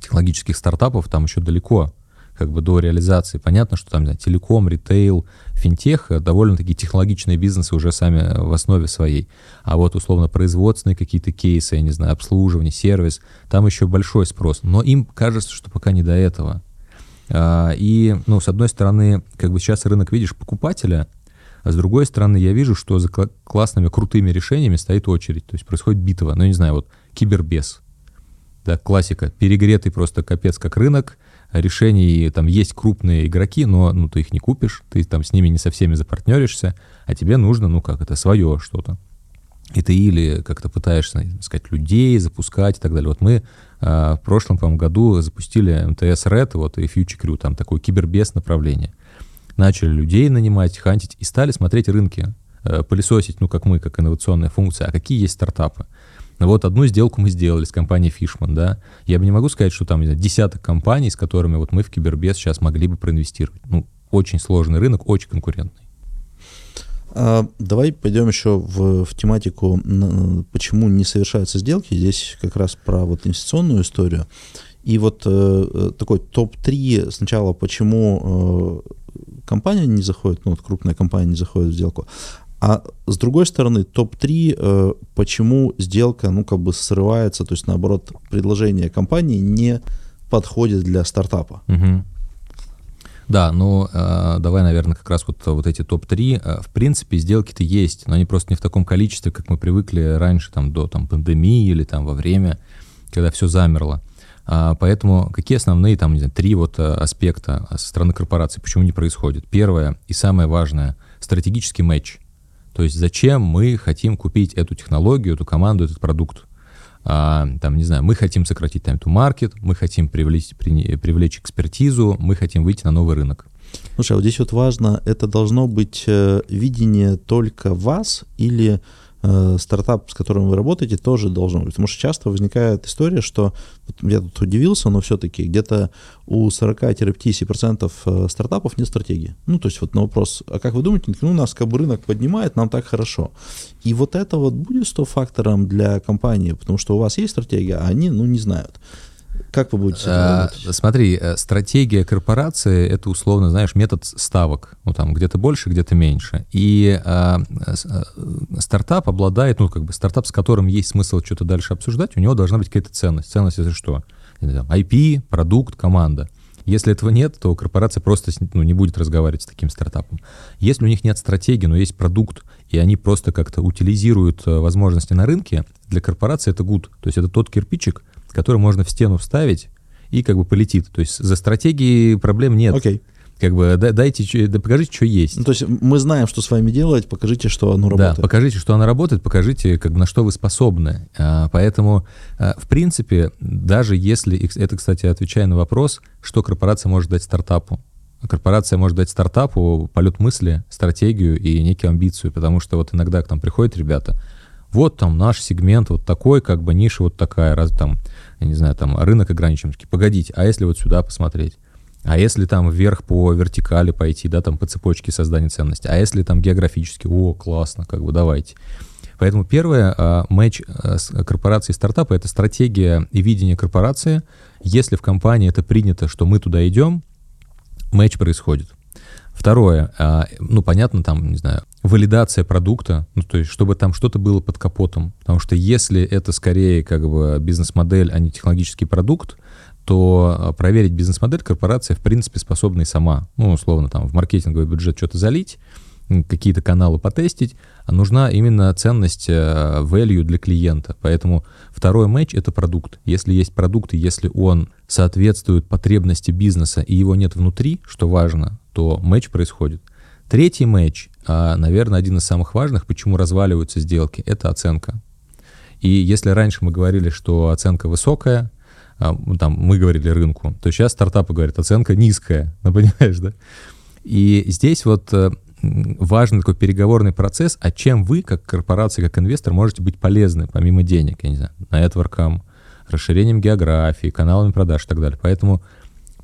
технологических стартапов там еще далеко как бы до реализации. Понятно, что там знаю, телеком, ритейл, финтех э, довольно-таки технологичные бизнесы уже сами в основе своей. А вот условно производственные какие-то кейсы, я не знаю, обслуживание, сервис, там еще большой спрос. Но им кажется, что пока не до этого. А, и, ну, с одной стороны, как бы сейчас рынок видишь покупателя, а с другой стороны, я вижу, что за классными, крутыми решениями стоит очередь. То есть происходит битва. Ну, не знаю, вот кибербес. Да, классика. Перегретый просто капец как рынок. Решений, там есть крупные игроки, но ну, ты их не купишь, ты там с ними не со всеми запартнеришься, а тебе нужно, ну как это, свое что-то. И ты или как-то пытаешься, сказать, людей запускать и так далее. Вот мы в прошлом, по году запустили МТС Red вот, и Future Crew, там такое кибербес направление. Начали людей нанимать, хантить и стали смотреть рынки, э, пылесосить, ну, как мы, как инновационная функция, а какие есть стартапы. Но вот одну сделку мы сделали с компанией Fishman, да. Я бы не могу сказать, что там, знаю, десяток компаний, с которыми вот мы в Кибербез сейчас могли бы проинвестировать. Ну, очень сложный рынок, очень конкурентный. А, давай пойдем еще в, в тематику, почему не совершаются сделки. Здесь как раз про вот инвестиционную историю. И вот э, э такой топ-3 сначала, почему э, компания не заходит, ну вот крупная компания не заходит в сделку, а с другой стороны, топ-3, э, почему сделка, ну, как бы срывается, то есть, наоборот, предложение компании не подходит для стартапа. Угу. Да, ну, э, давай, наверное, как раз вот, вот эти топ-3. Э, в принципе, сделки-то есть, но они просто не в таком количестве, как мы привыкли раньше, там, до там, пандемии или там во время, когда все замерло. А, поэтому какие основные там, не знаю, три вот э, аспекта со стороны корпорации, почему не происходит? Первое и самое важное — стратегический матч. То есть зачем мы хотим купить эту технологию, эту команду, этот продукт? А, там, не знаю, мы хотим сократить time to market, мы хотим привлечь, привлечь экспертизу, мы хотим выйти на новый рынок. Слушай, а вот здесь вот важно, это должно быть э, видение только вас или Э, стартап, с которым вы работаете, тоже должен быть. Потому что часто возникает история, что, вот я тут удивился, но все-таки где-то у 40-50% э, стартапов нет стратегии. Ну, то есть вот на вопрос, а как вы думаете, ну, нас как бы рынок поднимает, нам так хорошо. И вот это вот будет 100 фактором для компании, потому что у вас есть стратегия, а они, ну, не знают. Как вы будете а, Смотри, э, стратегия корпорации — это, условно, знаешь, метод ставок. Ну, там где-то больше, где-то меньше. И а, а, стартап обладает, ну, как бы стартап, с которым есть смысл что-то дальше обсуждать, у него должна быть какая-то ценность. Ценность — это что? IP, продукт, команда. Если этого нет, то корпорация просто ну, не будет разговаривать с таким стартапом. Если у них нет стратегии, но есть продукт, и они просто как-то утилизируют возможности на рынке, для корпорации это good. То есть это тот кирпичик, который можно в стену вставить и как бы полетит. То есть за стратегией проблем нет. Окей. Okay. Как бы дайте, да покажите, что есть. Ну, то есть мы знаем, что с вами делать, покажите, что оно работает. Да, покажите, что оно работает, покажите, как бы, на что вы способны. А, поэтому, а, в принципе, даже если, это, кстати, отвечая на вопрос, что корпорация может дать стартапу. Корпорация может дать стартапу полет мысли, стратегию и некую амбицию, потому что вот иногда к нам приходят ребята, вот там наш сегмент вот такой, как бы ниша вот такая, раз там, я не знаю, там рынок ограничен. Такие, погодите, а если вот сюда посмотреть? А если там вверх по вертикали пойти, да, там по цепочке создания ценности? А если там географически? О, классно, как бы давайте. Поэтому первое, а, матч а, с корпорацией стартапа — это стратегия и видение корпорации. Если в компании это принято, что мы туда идем, матч происходит. Второе, а, ну, понятно, там, не знаю, валидация продукта, ну, то есть, чтобы там что-то было под капотом. Потому что если это скорее как бы бизнес-модель, а не технологический продукт, то а, проверить бизнес-модель корпорация, в принципе, способна и сама. Ну, условно, там, в маркетинговый бюджет что-то залить, какие-то каналы потестить, а нужна именно ценность э, value для клиента. Поэтому второй матч — это продукт. Если есть продукт, и если он соответствует потребности бизнеса, и его нет внутри, что важно, то матч происходит. Третий матч, наверное, один из самых важных, почему разваливаются сделки, это оценка. И если раньше мы говорили, что оценка высокая, а, там мы говорили рынку, то сейчас стартапы говорят, оценка низкая, ну понимаешь, да? И здесь вот э, важный такой переговорный процесс, а чем вы, как корпорация, как инвестор, можете быть полезны, помимо денег, я не знаю, нетворком, расширением географии, каналами продаж и так далее. Поэтому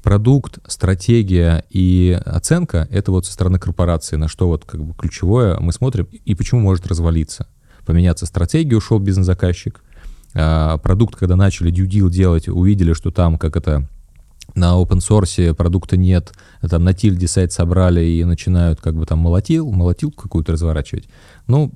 продукт, стратегия и оценка — это вот со стороны корпорации, на что вот как бы ключевое мы смотрим и почему может развалиться. Поменяться стратегию, ушел бизнес-заказчик, а, продукт, когда начали deal делать, увидели, что там как это на open source продукта нет, там на тильде сайт собрали и начинают как бы там молотил, молотил какую-то разворачивать, ну,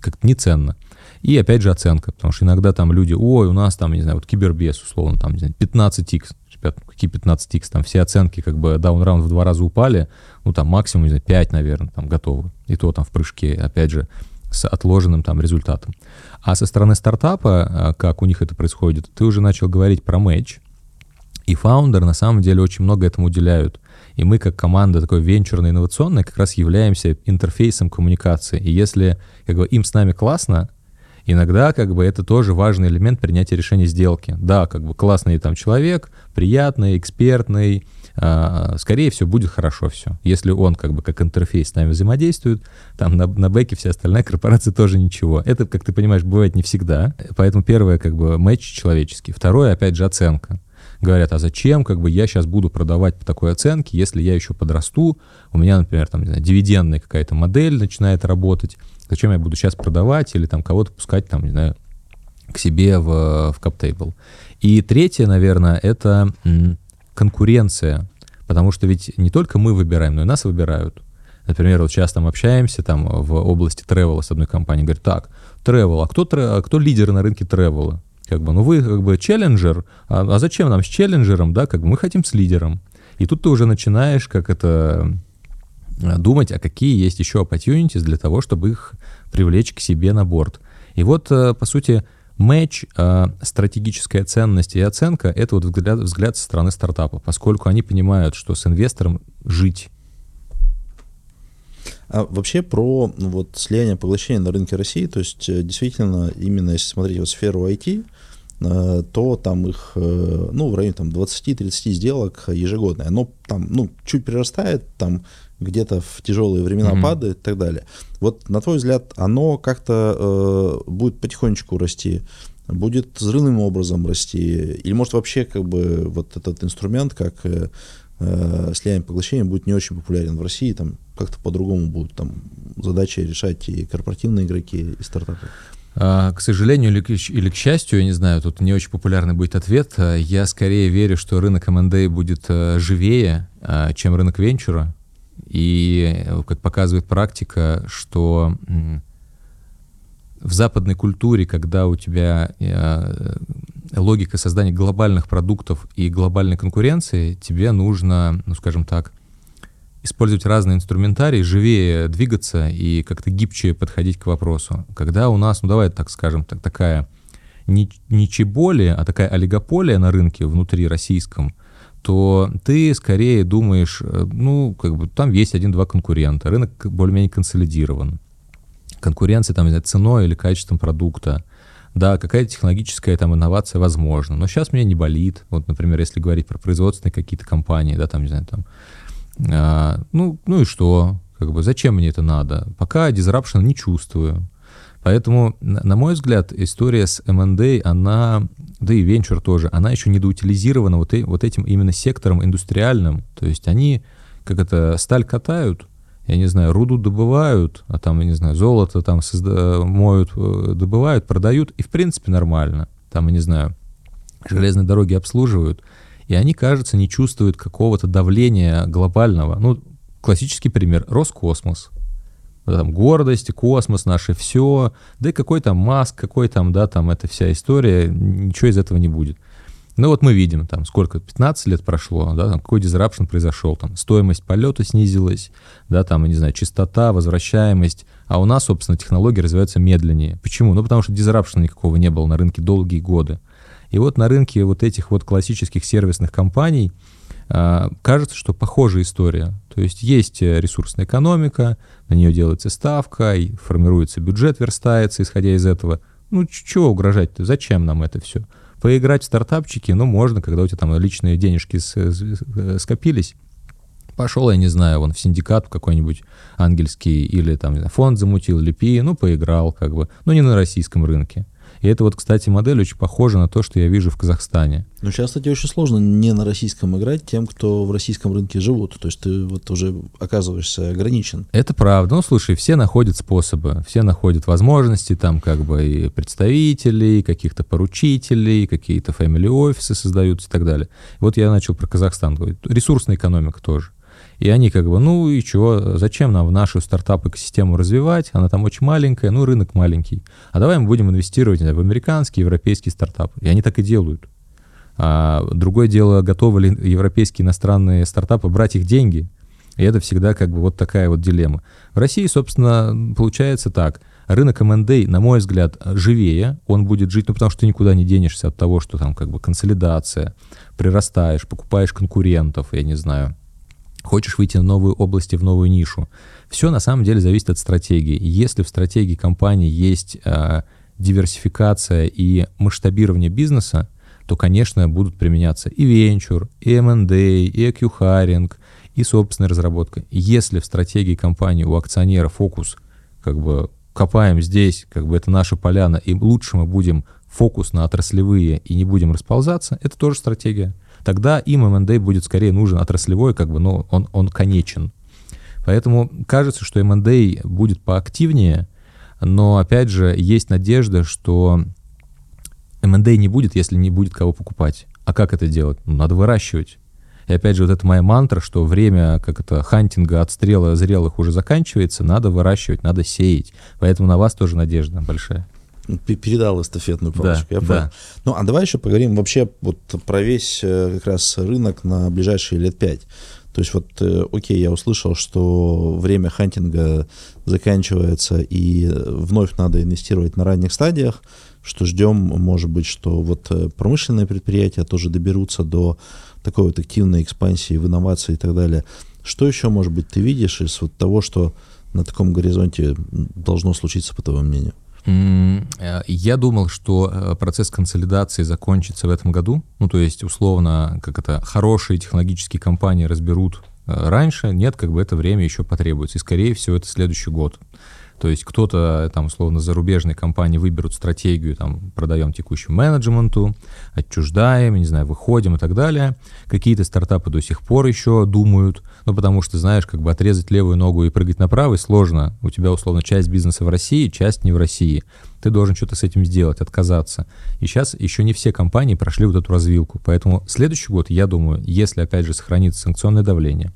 как-то неценно. И опять же оценка, потому что иногда там люди, ой, у нас там, не знаю, вот кибербес, условно, там, не знаю, 15x, ребят, какие 15x, там все оценки как бы даун-раунд в два раза упали, ну там максимум, не знаю, 5, наверное, там готовы. И то там в прыжке, опять же, с отложенным там результатом. А со стороны стартапа, а, как у них это происходит, ты уже начал говорить про матч, и фаундер на самом деле очень много этому уделяют. И мы, как команда такой венчурная, инновационная, как раз являемся интерфейсом коммуникации. И если как бы, им с нами классно, иногда как бы это тоже важный элемент принятия решения сделки. Да, как бы классный там человек, приятный, экспертный, а, скорее всего, будет хорошо все. Если он как бы как интерфейс с нами взаимодействует, там на, на бэке вся остальная корпорация тоже ничего. Это, как ты понимаешь, бывает не всегда. Поэтому первое, как бы, матч человеческий. Второе, опять же, оценка говорят, а зачем как бы я сейчас буду продавать по такой оценке, если я еще подрасту, у меня, например, там, не знаю, дивидендная какая-то модель начинает работать, зачем я буду сейчас продавать или там кого-то пускать, там, не знаю, к себе в, в CapTable. И третье, наверное, это конкуренция, потому что ведь не только мы выбираем, но и нас выбирают. Например, вот сейчас там общаемся там в области тревела с одной компанией, говорит, так, тревел, а кто, а кто лидер на рынке тревела? Как бы, ну вы как бы челленджер, а, а зачем нам с челленджером, да, как бы мы хотим с лидером. И тут ты уже начинаешь как это думать, а какие есть еще opportunities для того, чтобы их привлечь к себе на борт. И вот, э, по сути, Матч, стратегическая ценность и оценка — это вот взгляд, взгляд со стороны стартапа, поскольку они понимают, что с инвестором жить. А вообще про ну, вот, слияние поглощения на рынке России, то есть э, действительно, именно если смотреть вот сферу IT, э, то там их, э, ну, в районе там 20-30 сделок ежегодно. Оно там, ну, чуть прирастает, там где-то в тяжелые времена mm-hmm. падает и так далее. Вот на твой взгляд, оно как-то э, будет потихонечку расти, будет взрывным образом расти, или может вообще как бы вот этот инструмент, как э, э, слияние поглощения, будет не очень популярен в России, там как-то по-другому будут там задачи решать и корпоративные игроки, и стартапы. А, к сожалению или к, или к счастью, я не знаю, тут не очень популярный будет ответ. Я скорее верю, что рынок M&A будет э, живее, а, чем рынок венчура. И, как показывает практика, что в западной культуре, когда у тебя э, логика создания глобальных продуктов и глобальной конкуренции, тебе нужно, ну, скажем так, использовать разные инструментарии, живее двигаться и как-то гибче подходить к вопросу. Когда у нас, ну давай так скажем, так, такая не, чеболи, а такая олигополия на рынке внутри российском, то ты скорее думаешь, э, ну, как бы там есть один-два конкурента, рынок более-менее консолидирован. Конкуренция там, знаю, ценой или качеством продукта. Да, какая-то технологическая там инновация возможна, но сейчас мне не болит. Вот, например, если говорить про производственные какие-то компании, да, там, не знаю, там, а, ну, ну и что? Как бы зачем мне это надо? Пока дизрапшн не чувствую. Поэтому, на мой взгляд, история с M&A, она, да и венчур тоже, она еще недоутилизирована вот, вот этим именно сектором индустриальным. То есть они, как это, сталь катают, я не знаю, руду добывают, а там, я не знаю, золото там созда- моют, э, добывают, продают, и в принципе нормально. Там, я не знаю, железные дороги обслуживают, и они, кажется, не чувствуют какого-то давления глобального. Ну, классический пример — Роскосмос — там гордость, космос наше все, да и какой там Маск, какой там, да, там эта вся история, ничего из этого не будет. Ну вот мы видим, там сколько, 15 лет прошло, да, там какой дизрапшн произошел, там стоимость полета снизилась, да, там, не знаю, частота, возвращаемость, а у нас, собственно, технологии развиваются медленнее. Почему? Ну потому что дизрапшна никакого не было на рынке долгие годы. И вот на рынке вот этих вот классических сервисных компаний кажется, что похожая история. То есть есть э, ресурсная экономика, на нее делается ставка, и формируется бюджет, верстается, исходя из этого. Ну, чего угрожать-то? Зачем нам это все? Поиграть в стартапчики, ну, можно, когда у тебя там личные денежки э, скопились. Пошел, я не знаю, вон в синдикат какой-нибудь ангельский или там фонд замутил, лепи, ну, поиграл как бы. Ну, не на российском рынке. И это вот, кстати, модель очень похожа на то, что я вижу в Казахстане. Ну, сейчас, кстати, очень сложно не на российском играть тем, кто в российском рынке живут. То есть ты вот уже оказываешься ограничен. Это правда. Ну, слушай, все находят способы, все находят возможности, там как бы и представителей, каких-то поручителей, какие-то family офисы создаются и так далее. Вот я начал про Казахстан говорить. Ресурсная экономика тоже. И они как бы, ну и чего, зачем нам нашу стартап-экосистему развивать? Она там очень маленькая, ну рынок маленький. А давай мы будем инвестировать знаю, в американские, европейские стартапы. И они так и делают. А другое дело, готовы ли европейские иностранные стартапы брать их деньги? И это всегда как бы вот такая вот дилемма. В России, собственно, получается так. Рынок M&A, на мой взгляд, живее. Он будет жить, ну, потому что ты никуда не денешься от того, что там как бы консолидация, прирастаешь, покупаешь конкурентов, я не знаю, хочешь выйти в новые области, в новую нишу. Все на самом деле зависит от стратегии. Если в стратегии компании есть э, диверсификация и масштабирование бизнеса, то конечно, будут применяться и венчур, и M&A, и acquiring, и собственная разработка. Если в стратегии компании у акционера фокус, как бы копаем здесь, как бы это наша поляна, и лучше мы будем фокус на отраслевые и не будем расползаться, это тоже стратегия. Тогда им M&A будет скорее нужен отраслевой, как бы, но он, он конечен. Поэтому кажется, что M&A будет поактивнее, но, опять же, есть надежда, что M&A не будет, если не будет кого покупать. А как это делать? Ну, надо выращивать. И опять же, вот это моя мантра, что время как это hunting а, отстрела зрелых уже заканчивается, надо выращивать, надо сеять. Поэтому на вас тоже надежда большая. Передал эстафетную палочку, да, я понял. Да. Ну, а давай еще поговорим вообще вот про весь э, как раз рынок на ближайшие лет пять. То есть вот, э, окей, я услышал, что время hunting а заканчивается и вновь надо инвестировать на ранних стадиях, что ждем, может быть, что вот э, промышленные предприятия тоже доберутся до такой вот активной экспансии в инновации и так далее. Что еще, может быть, ты видишь из вот того, что на таком горизонте должно случиться, по твоему мнению? Э, я думал, что э, процесс консолидации закончится в этом году. Ну, то есть, условно, как это, хорошие технологические компании разберут э, раньше. Нет, как бы это время еще потребуется. И, скорее всего, это следующий год. То есть кто-то, там, условно, зарубежные компании выберут стратегию, там, продаем текущему менеджменту, отчуждаем, не знаю, выходим и так далее. Какие-то стартапы до сих пор еще думают, ну, потому что, знаешь, как бы отрезать левую ногу и прыгать на правой сложно. У тебя, условно, часть бизнеса в России, часть не в России. Ты должен что-то с этим сделать, отказаться. И сейчас еще не все компании прошли вот эту развилку. Поэтому следующий год, я думаю, если, опять же, сохранится санкционное давление,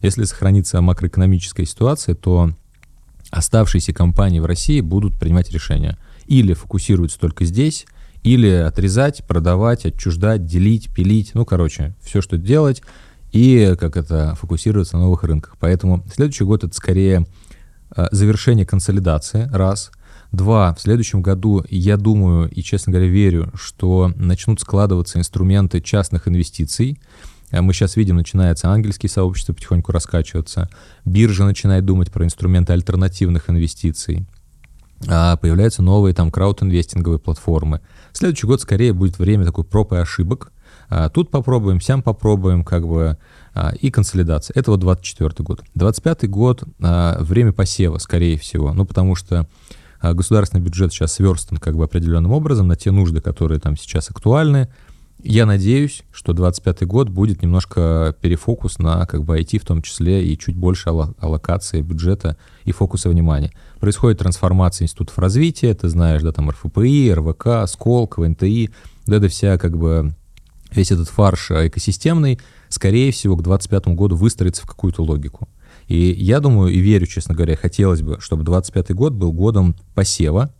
если сохранится макроэкономическая ситуация, то оставшиеся компании в России будут принимать решения. Или фокусируются только здесь, или отрезать, продавать, отчуждать, делить, пилить, ну, короче, все, что делать, и как это фокусироваться на новых рынках. Поэтому следующий год это скорее э, завершение консолидации, раз. Два, в следующем году я думаю и, честно говоря, верю, что начнут складываться инструменты частных инвестиций, мы сейчас видим, начинается ангельские сообщества потихоньку раскачиваться, биржа начинает думать про инструменты альтернативных инвестиций, а появляются новые там краудинвестинговые платформы. Следующий год скорее будет время такой проб и ошибок. А тут попробуем, сям попробуем, как бы, а, и консолидация. Это вот 24 год. 25 год время посева, скорее всего, ну потому что государственный бюджет сейчас сверстан как бы определенным образом на те нужды, которые там сейчас актуальны. Я надеюсь, что 25 год будет немножко перефокус на как бы IT в том числе и чуть больше аллокации бюджета и фокуса внимания. Происходит трансформация институтов развития, ты знаешь, да, там РФПИ, РВК, Сколк, ВНТИ, да, это вся как бы весь этот фарш экосистемный, скорее всего, к 25 году выстроится в какую-то логику. И я думаю и верю, честно говоря, хотелось бы, чтобы 25 год был годом посева,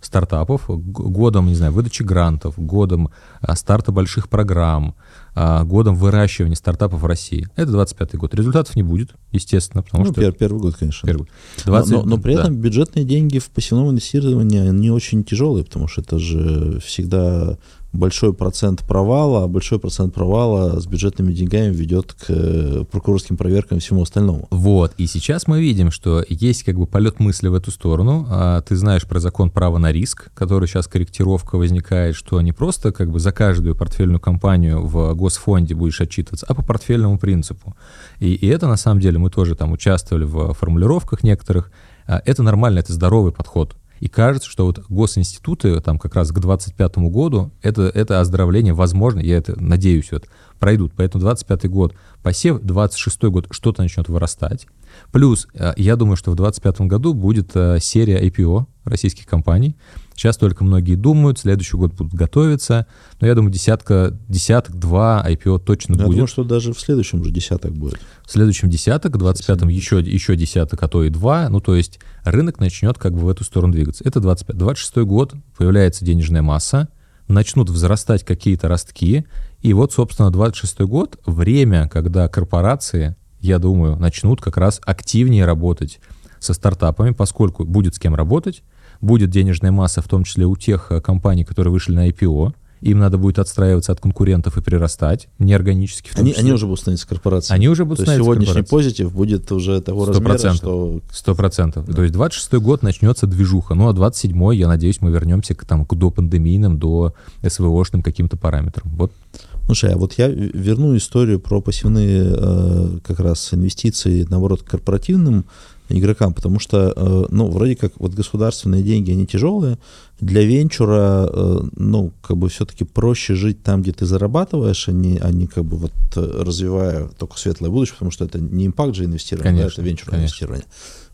стартапов, годом, не знаю, выдачи грантов, годом а, старта больших программ, а, годом выращивания стартапов в России. Это 25 год. Результатов не будет, естественно, потому ну, что... Пер, первый год, конечно. Первый год. 20... Но, но, но при этом да. бюджетные деньги в пассивном инвестировании не очень тяжелые, потому что это же всегда большой процент провала, а большой процент провала с бюджетными деньгами ведет к э, прокурорским проверкам и всему остальному. Вот, и сейчас мы видим, что есть как бы полет мысли в эту сторону. А ты знаешь про закон права на риск, который сейчас корректировка возникает, что не просто как бы за каждую портфельную компанию в госфонде будешь отчитываться, а по портфельному принципу. И, и это на самом деле мы тоже там участвовали в формулировках некоторых. А это нормально, это здоровый подход. И кажется, что вот госинституты там как раз к 2025 году это, это оздоровление возможно, я это надеюсь, вот, пройдут. Поэтому 25 год посев, 26 год что-то начнет вырастать. Плюс, э, я думаю, что в 2025 году будет э, серия IPO российских компаний. Сейчас только многие думают, следующий год будут готовиться. Но я думаю, десятка, десяток, два IPO точно я будет. Я думаю, что даже в следующем же десяток будет. В следующем десяток, в 25-м еще, еще десяток, а то и два. Ну, то есть рынок начнет как бы в эту сторону двигаться. Это 25. 26 год, появляется денежная масса, начнут взрастать какие-то ростки. И вот, собственно, 26 год, время, когда корпорации я думаю, начнут как раз активнее работать со стартапами, поскольку будет с кем работать, будет денежная масса, в том числе у тех э, компаний, которые вышли на IPO, им надо будет отстраиваться от конкурентов и прирастать неорганически. Они, они уже будут становиться корпорацией. Они уже будут То становиться сегодняшний позитив будет уже того 100%. размера, что... Сто процентов. Да. То есть 26 год начнется движуха. Ну, а 27 я надеюсь, мы вернемся к, там, к допандемийным, до СВОшным каким-то параметрам. Вот Слушай, а вот я верну историю про пассивные э, как раз инвестиции, наоборот, корпоративным игрокам, потому что, э, ну, вроде как вот государственные деньги, они тяжелые, для венчура, э, ну, как бы все-таки проще жить там, где ты зарабатываешь, а не, а не как бы вот э, развивая только светлое будущее, потому что это не импакт же инвестирование, да, это венчурное инвестирование.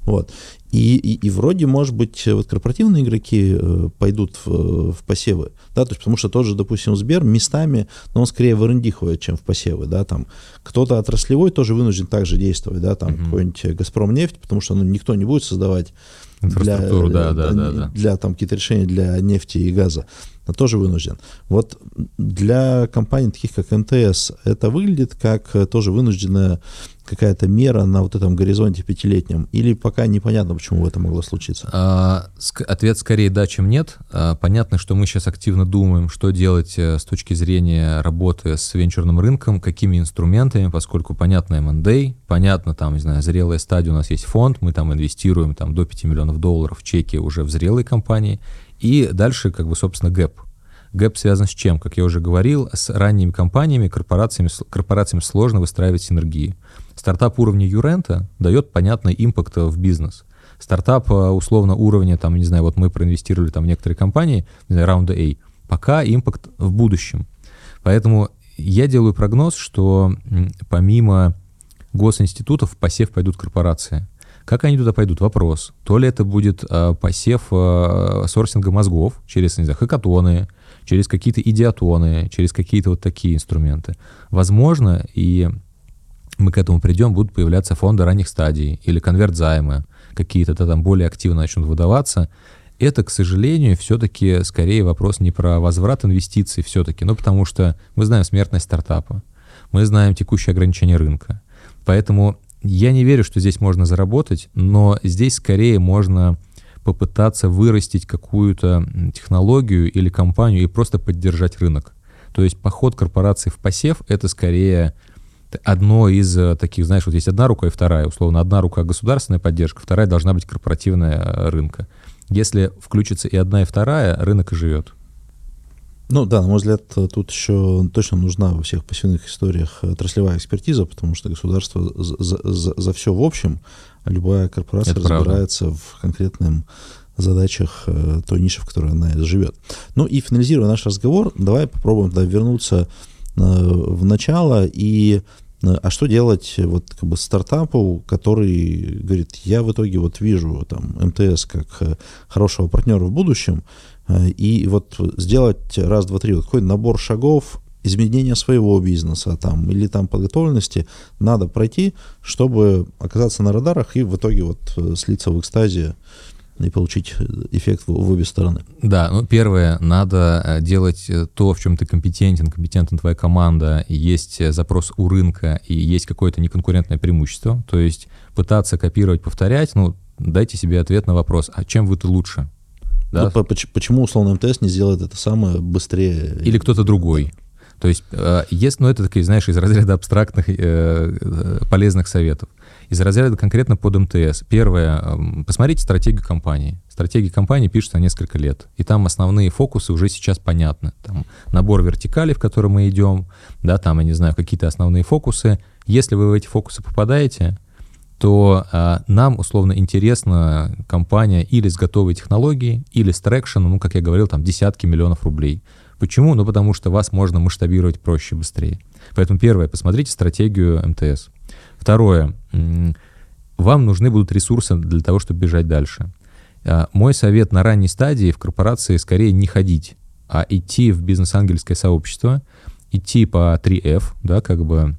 Вот. И, и, и вроде, может быть, вот корпоративные игроки э, пойдут в, в посевы, да, то есть потому что тот же, допустим, Сбер местами, но он скорее в R&D ходит, чем в посевы, да, там кто-то отраслевой тоже вынужден также действовать, да, там mm-hmm. какой-нибудь Газпром нефть, потому что ну, никто не будет создавать Инфраструктуру, для, да, да, да, для там какие-то решения для нефти и газа, но тоже вынужден. Вот для компаний таких как МТС это выглядит как тоже вынужденная какая-то мера на вот этом горизонте пятилетнем? Или пока непонятно, почему это могло случиться? А, ответ скорее да, чем нет. А, понятно, что мы сейчас активно думаем, что делать э, с точки зрения работы с венчурным рынком, какими инструментами, поскольку понятно M&A, понятно, там, не знаю, зрелая стадия, у нас есть фонд, мы там инвестируем там, до 5 миллионов долларов в чеки уже в зрелые компании, и дальше, как бы, собственно, gap. Gap связан с чем? Как я уже говорил, с ранними компаниями, корпорациями, корпорациями сложно выстраивать синергии. Стартап уровня Юрента дает понятный impact в бизнес. Стартап э, условно уровня, там, не знаю, вот мы проинвестировали там в некоторые компании, не знаю, раунда A, пока impact в будущем. Поэтому я делаю прогноз, что помимо госинститутов посев пойдут корпорации. Как они туда пойдут? Вопрос. То ли это будет э, посев э, сорсинга мозгов через, не знаю, хакатоны, через какие-то идиотоны, через какие-то вот такие инструменты. Возможно, и мы к этому придем, будут появляться фонды ранних стадий или конверт-займы, какие-то там более активно начнут выдаваться. Это, к сожалению, все-таки скорее вопрос не про возврат инвестиций все-таки, ну потому что мы знаем смертность стартапа, мы знаем текущие ограничения рынка. Поэтому я не верю, что здесь можно заработать, но здесь скорее можно попытаться вырастить какую-то технологию или компанию и просто поддержать рынок. То есть поход корпорации в посев — это скорее одно из э, таких, знаешь, вот есть одна рука и вторая, условно, одна рука государственная поддержка, вторая должна быть корпоративная э, рынка. Если включится и одна, и вторая, рынок и живет. Ну да, на мой взгляд, тут еще точно нужна во всех пассивных историях отраслевая экспертиза, потому что государство за, за, за все в общем, а любая корпорация Это разбирается правда. в конкретном задачах э, той ниши, в которой она живет. Ну и финализируя наш разговор, давай попробуем тогда вернуться в начало и э, а что делать вот как бы стартапу, который говорит, я в итоге вот вижу там МТС как э, хорошего партнера в будущем, э, и вот сделать раз, два, три, вот какой набор шагов, изменения своего бизнеса там или там подготовленности надо пройти, чтобы оказаться на радарах и в итоге вот слиться в экстазе и получить эффект в, в обе стороны. Да, ну первое, надо э, делать э, то, в чем ты компетентен, компетентна твоя команда, есть э, запрос у рынка, и есть какое-то неконкурентное преимущество, то есть пытаться копировать, повторять, ну, дайте себе ответ на вопрос, а чем вы-то лучше? Да? Ну, почему условно МТС не сделает это самое быстрее? Или кто-то другой? То есть, есть, ну, это такие, знаешь, из разряда абстрактных э, полезных советов из разряда конкретно под МТС. Первое, эм, посмотрите стратегию компании. Стратегия компании пишется несколько лет, и там основные фокусы уже сейчас понятны. Там набор вертикалей, в который мы идем, да, там, я не знаю, какие-то основные фокусы. Если вы в эти фокусы попадаете, то а, нам условно интересна компания или с готовой технологией, или с трекшеном, ну, как я говорил, там десятки миллионов рублей. Почему? Ну, потому что вас можно масштабировать проще, быстрее. Поэтому первое, посмотрите стратегию МТС. Второе, вам нужны будут ресурсы для того, чтобы бежать дальше. А, мой совет на ранней стадии в корпорации скорее не ходить, а идти в бизнес-ангельское сообщество, идти по 3F, да, как бы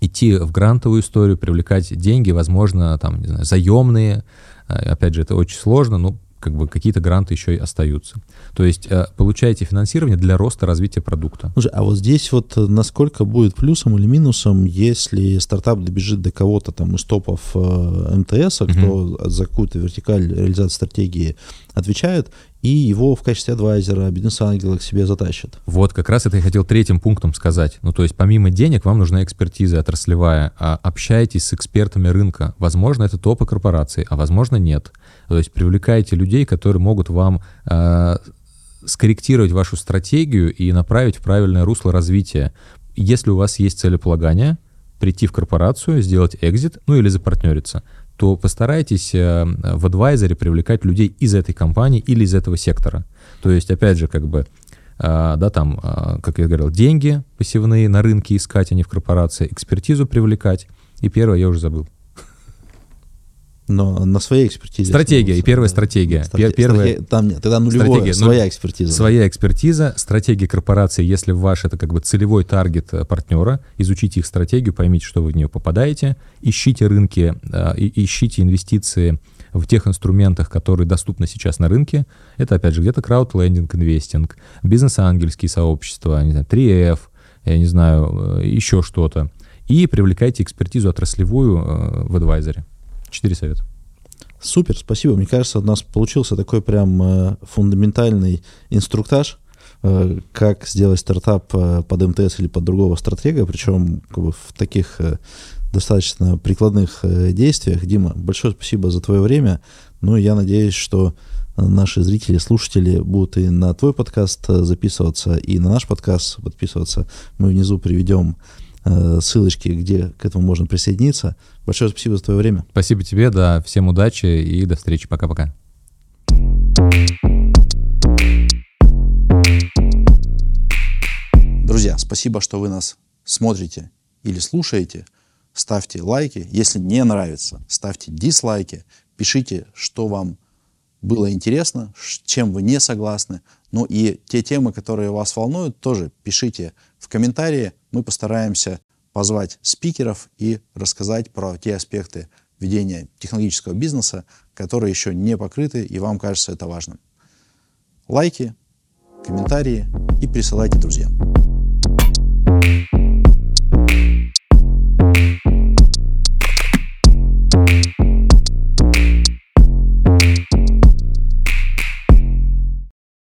идти в грантовую историю, привлекать деньги, возможно, там, не знаю, заемные. А, опять же, это очень сложно, но как бы какие-то гранты еще и остаются. То есть э, получаете финансирование для роста развития продукта. Слушай, а вот здесь вот э, насколько будет плюсом или минусом, если стартап добежит до кого-то там из топов э, МТС, кто угу. за какую-то вертикаль реализации стратегии отвечает, и его в качестве адвайзера бизнес-ангела к себе затащат. Вот, как раз это я хотел третьим пунктом сказать. Ну, то есть помимо денег вам нужна экспертиза отраслевая. А общайтесь с экспертами рынка. Возможно, это топы корпорации, а возможно, нет. То есть привлекайте людей, которые могут вам э, скорректировать вашу стратегию и направить в правильное русло развития. Если у вас есть целеполагание, прийти в корпорацию, сделать экзит, ну или запартнериться, то постарайтесь э, в адвайзере привлекать людей из этой компании или из этого сектора. То есть, опять же, как бы, э, да, там, э, как я говорил, деньги пассивные на рынке искать, а не в корпорации, экспертизу привлекать. И первое я уже забыл. Но на своей экспертизе. Стратегия. И первая стратегия. Стратег... Первая... Там нет, тогда нулевая, стратегия, своя ну, экспертиза. Своя экспертиза, стратегия корпорации, если ваш это как бы целевой таргет э, партнера, изучите их стратегию, поймите, что вы в нее попадаете, ищите рынки, э, ищите инвестиции в тех инструментах, которые доступны сейчас на рынке. Это, опять же, где-то краудлендинг, инвестинг, бизнес-ангельские сообщества, не знаю, 3F, я не знаю, э, еще что-то. И привлекайте экспертизу отраслевую в адвайзере. Четыре совета. Супер, спасибо. Мне кажется, у нас получился такой прям э, фундаментальный инструктаж, э, как сделать стартап э, под МТС или под другого стратега, причем как бы, в таких достаточно прикладных действиях. Дима, большое спасибо за твое время. Ну, я надеюсь, что наши зрители, слушатели будут и на твой подкаст записываться, и на наш подкаст подписываться. Мы внизу приведем ссылочки, где к этому можно присоединиться. Большое спасибо за твое время. Спасибо тебе, да. Всем удачи и до встречи. Пока-пока. Друзья, спасибо, что вы нас смотрите или слушаете. Ставьте лайки. Если не нравится, ставьте дизлайки. Пишите, что вам было интересно, чем вы не согласны. Ну и те темы, которые вас волнуют, тоже пишите в комментарии мы постараемся позвать спикеров и рассказать про те аспекты ведения технологического бизнеса, которые еще не покрыты и вам кажется это важным. Лайки, комментарии и присылайте друзьям. thank you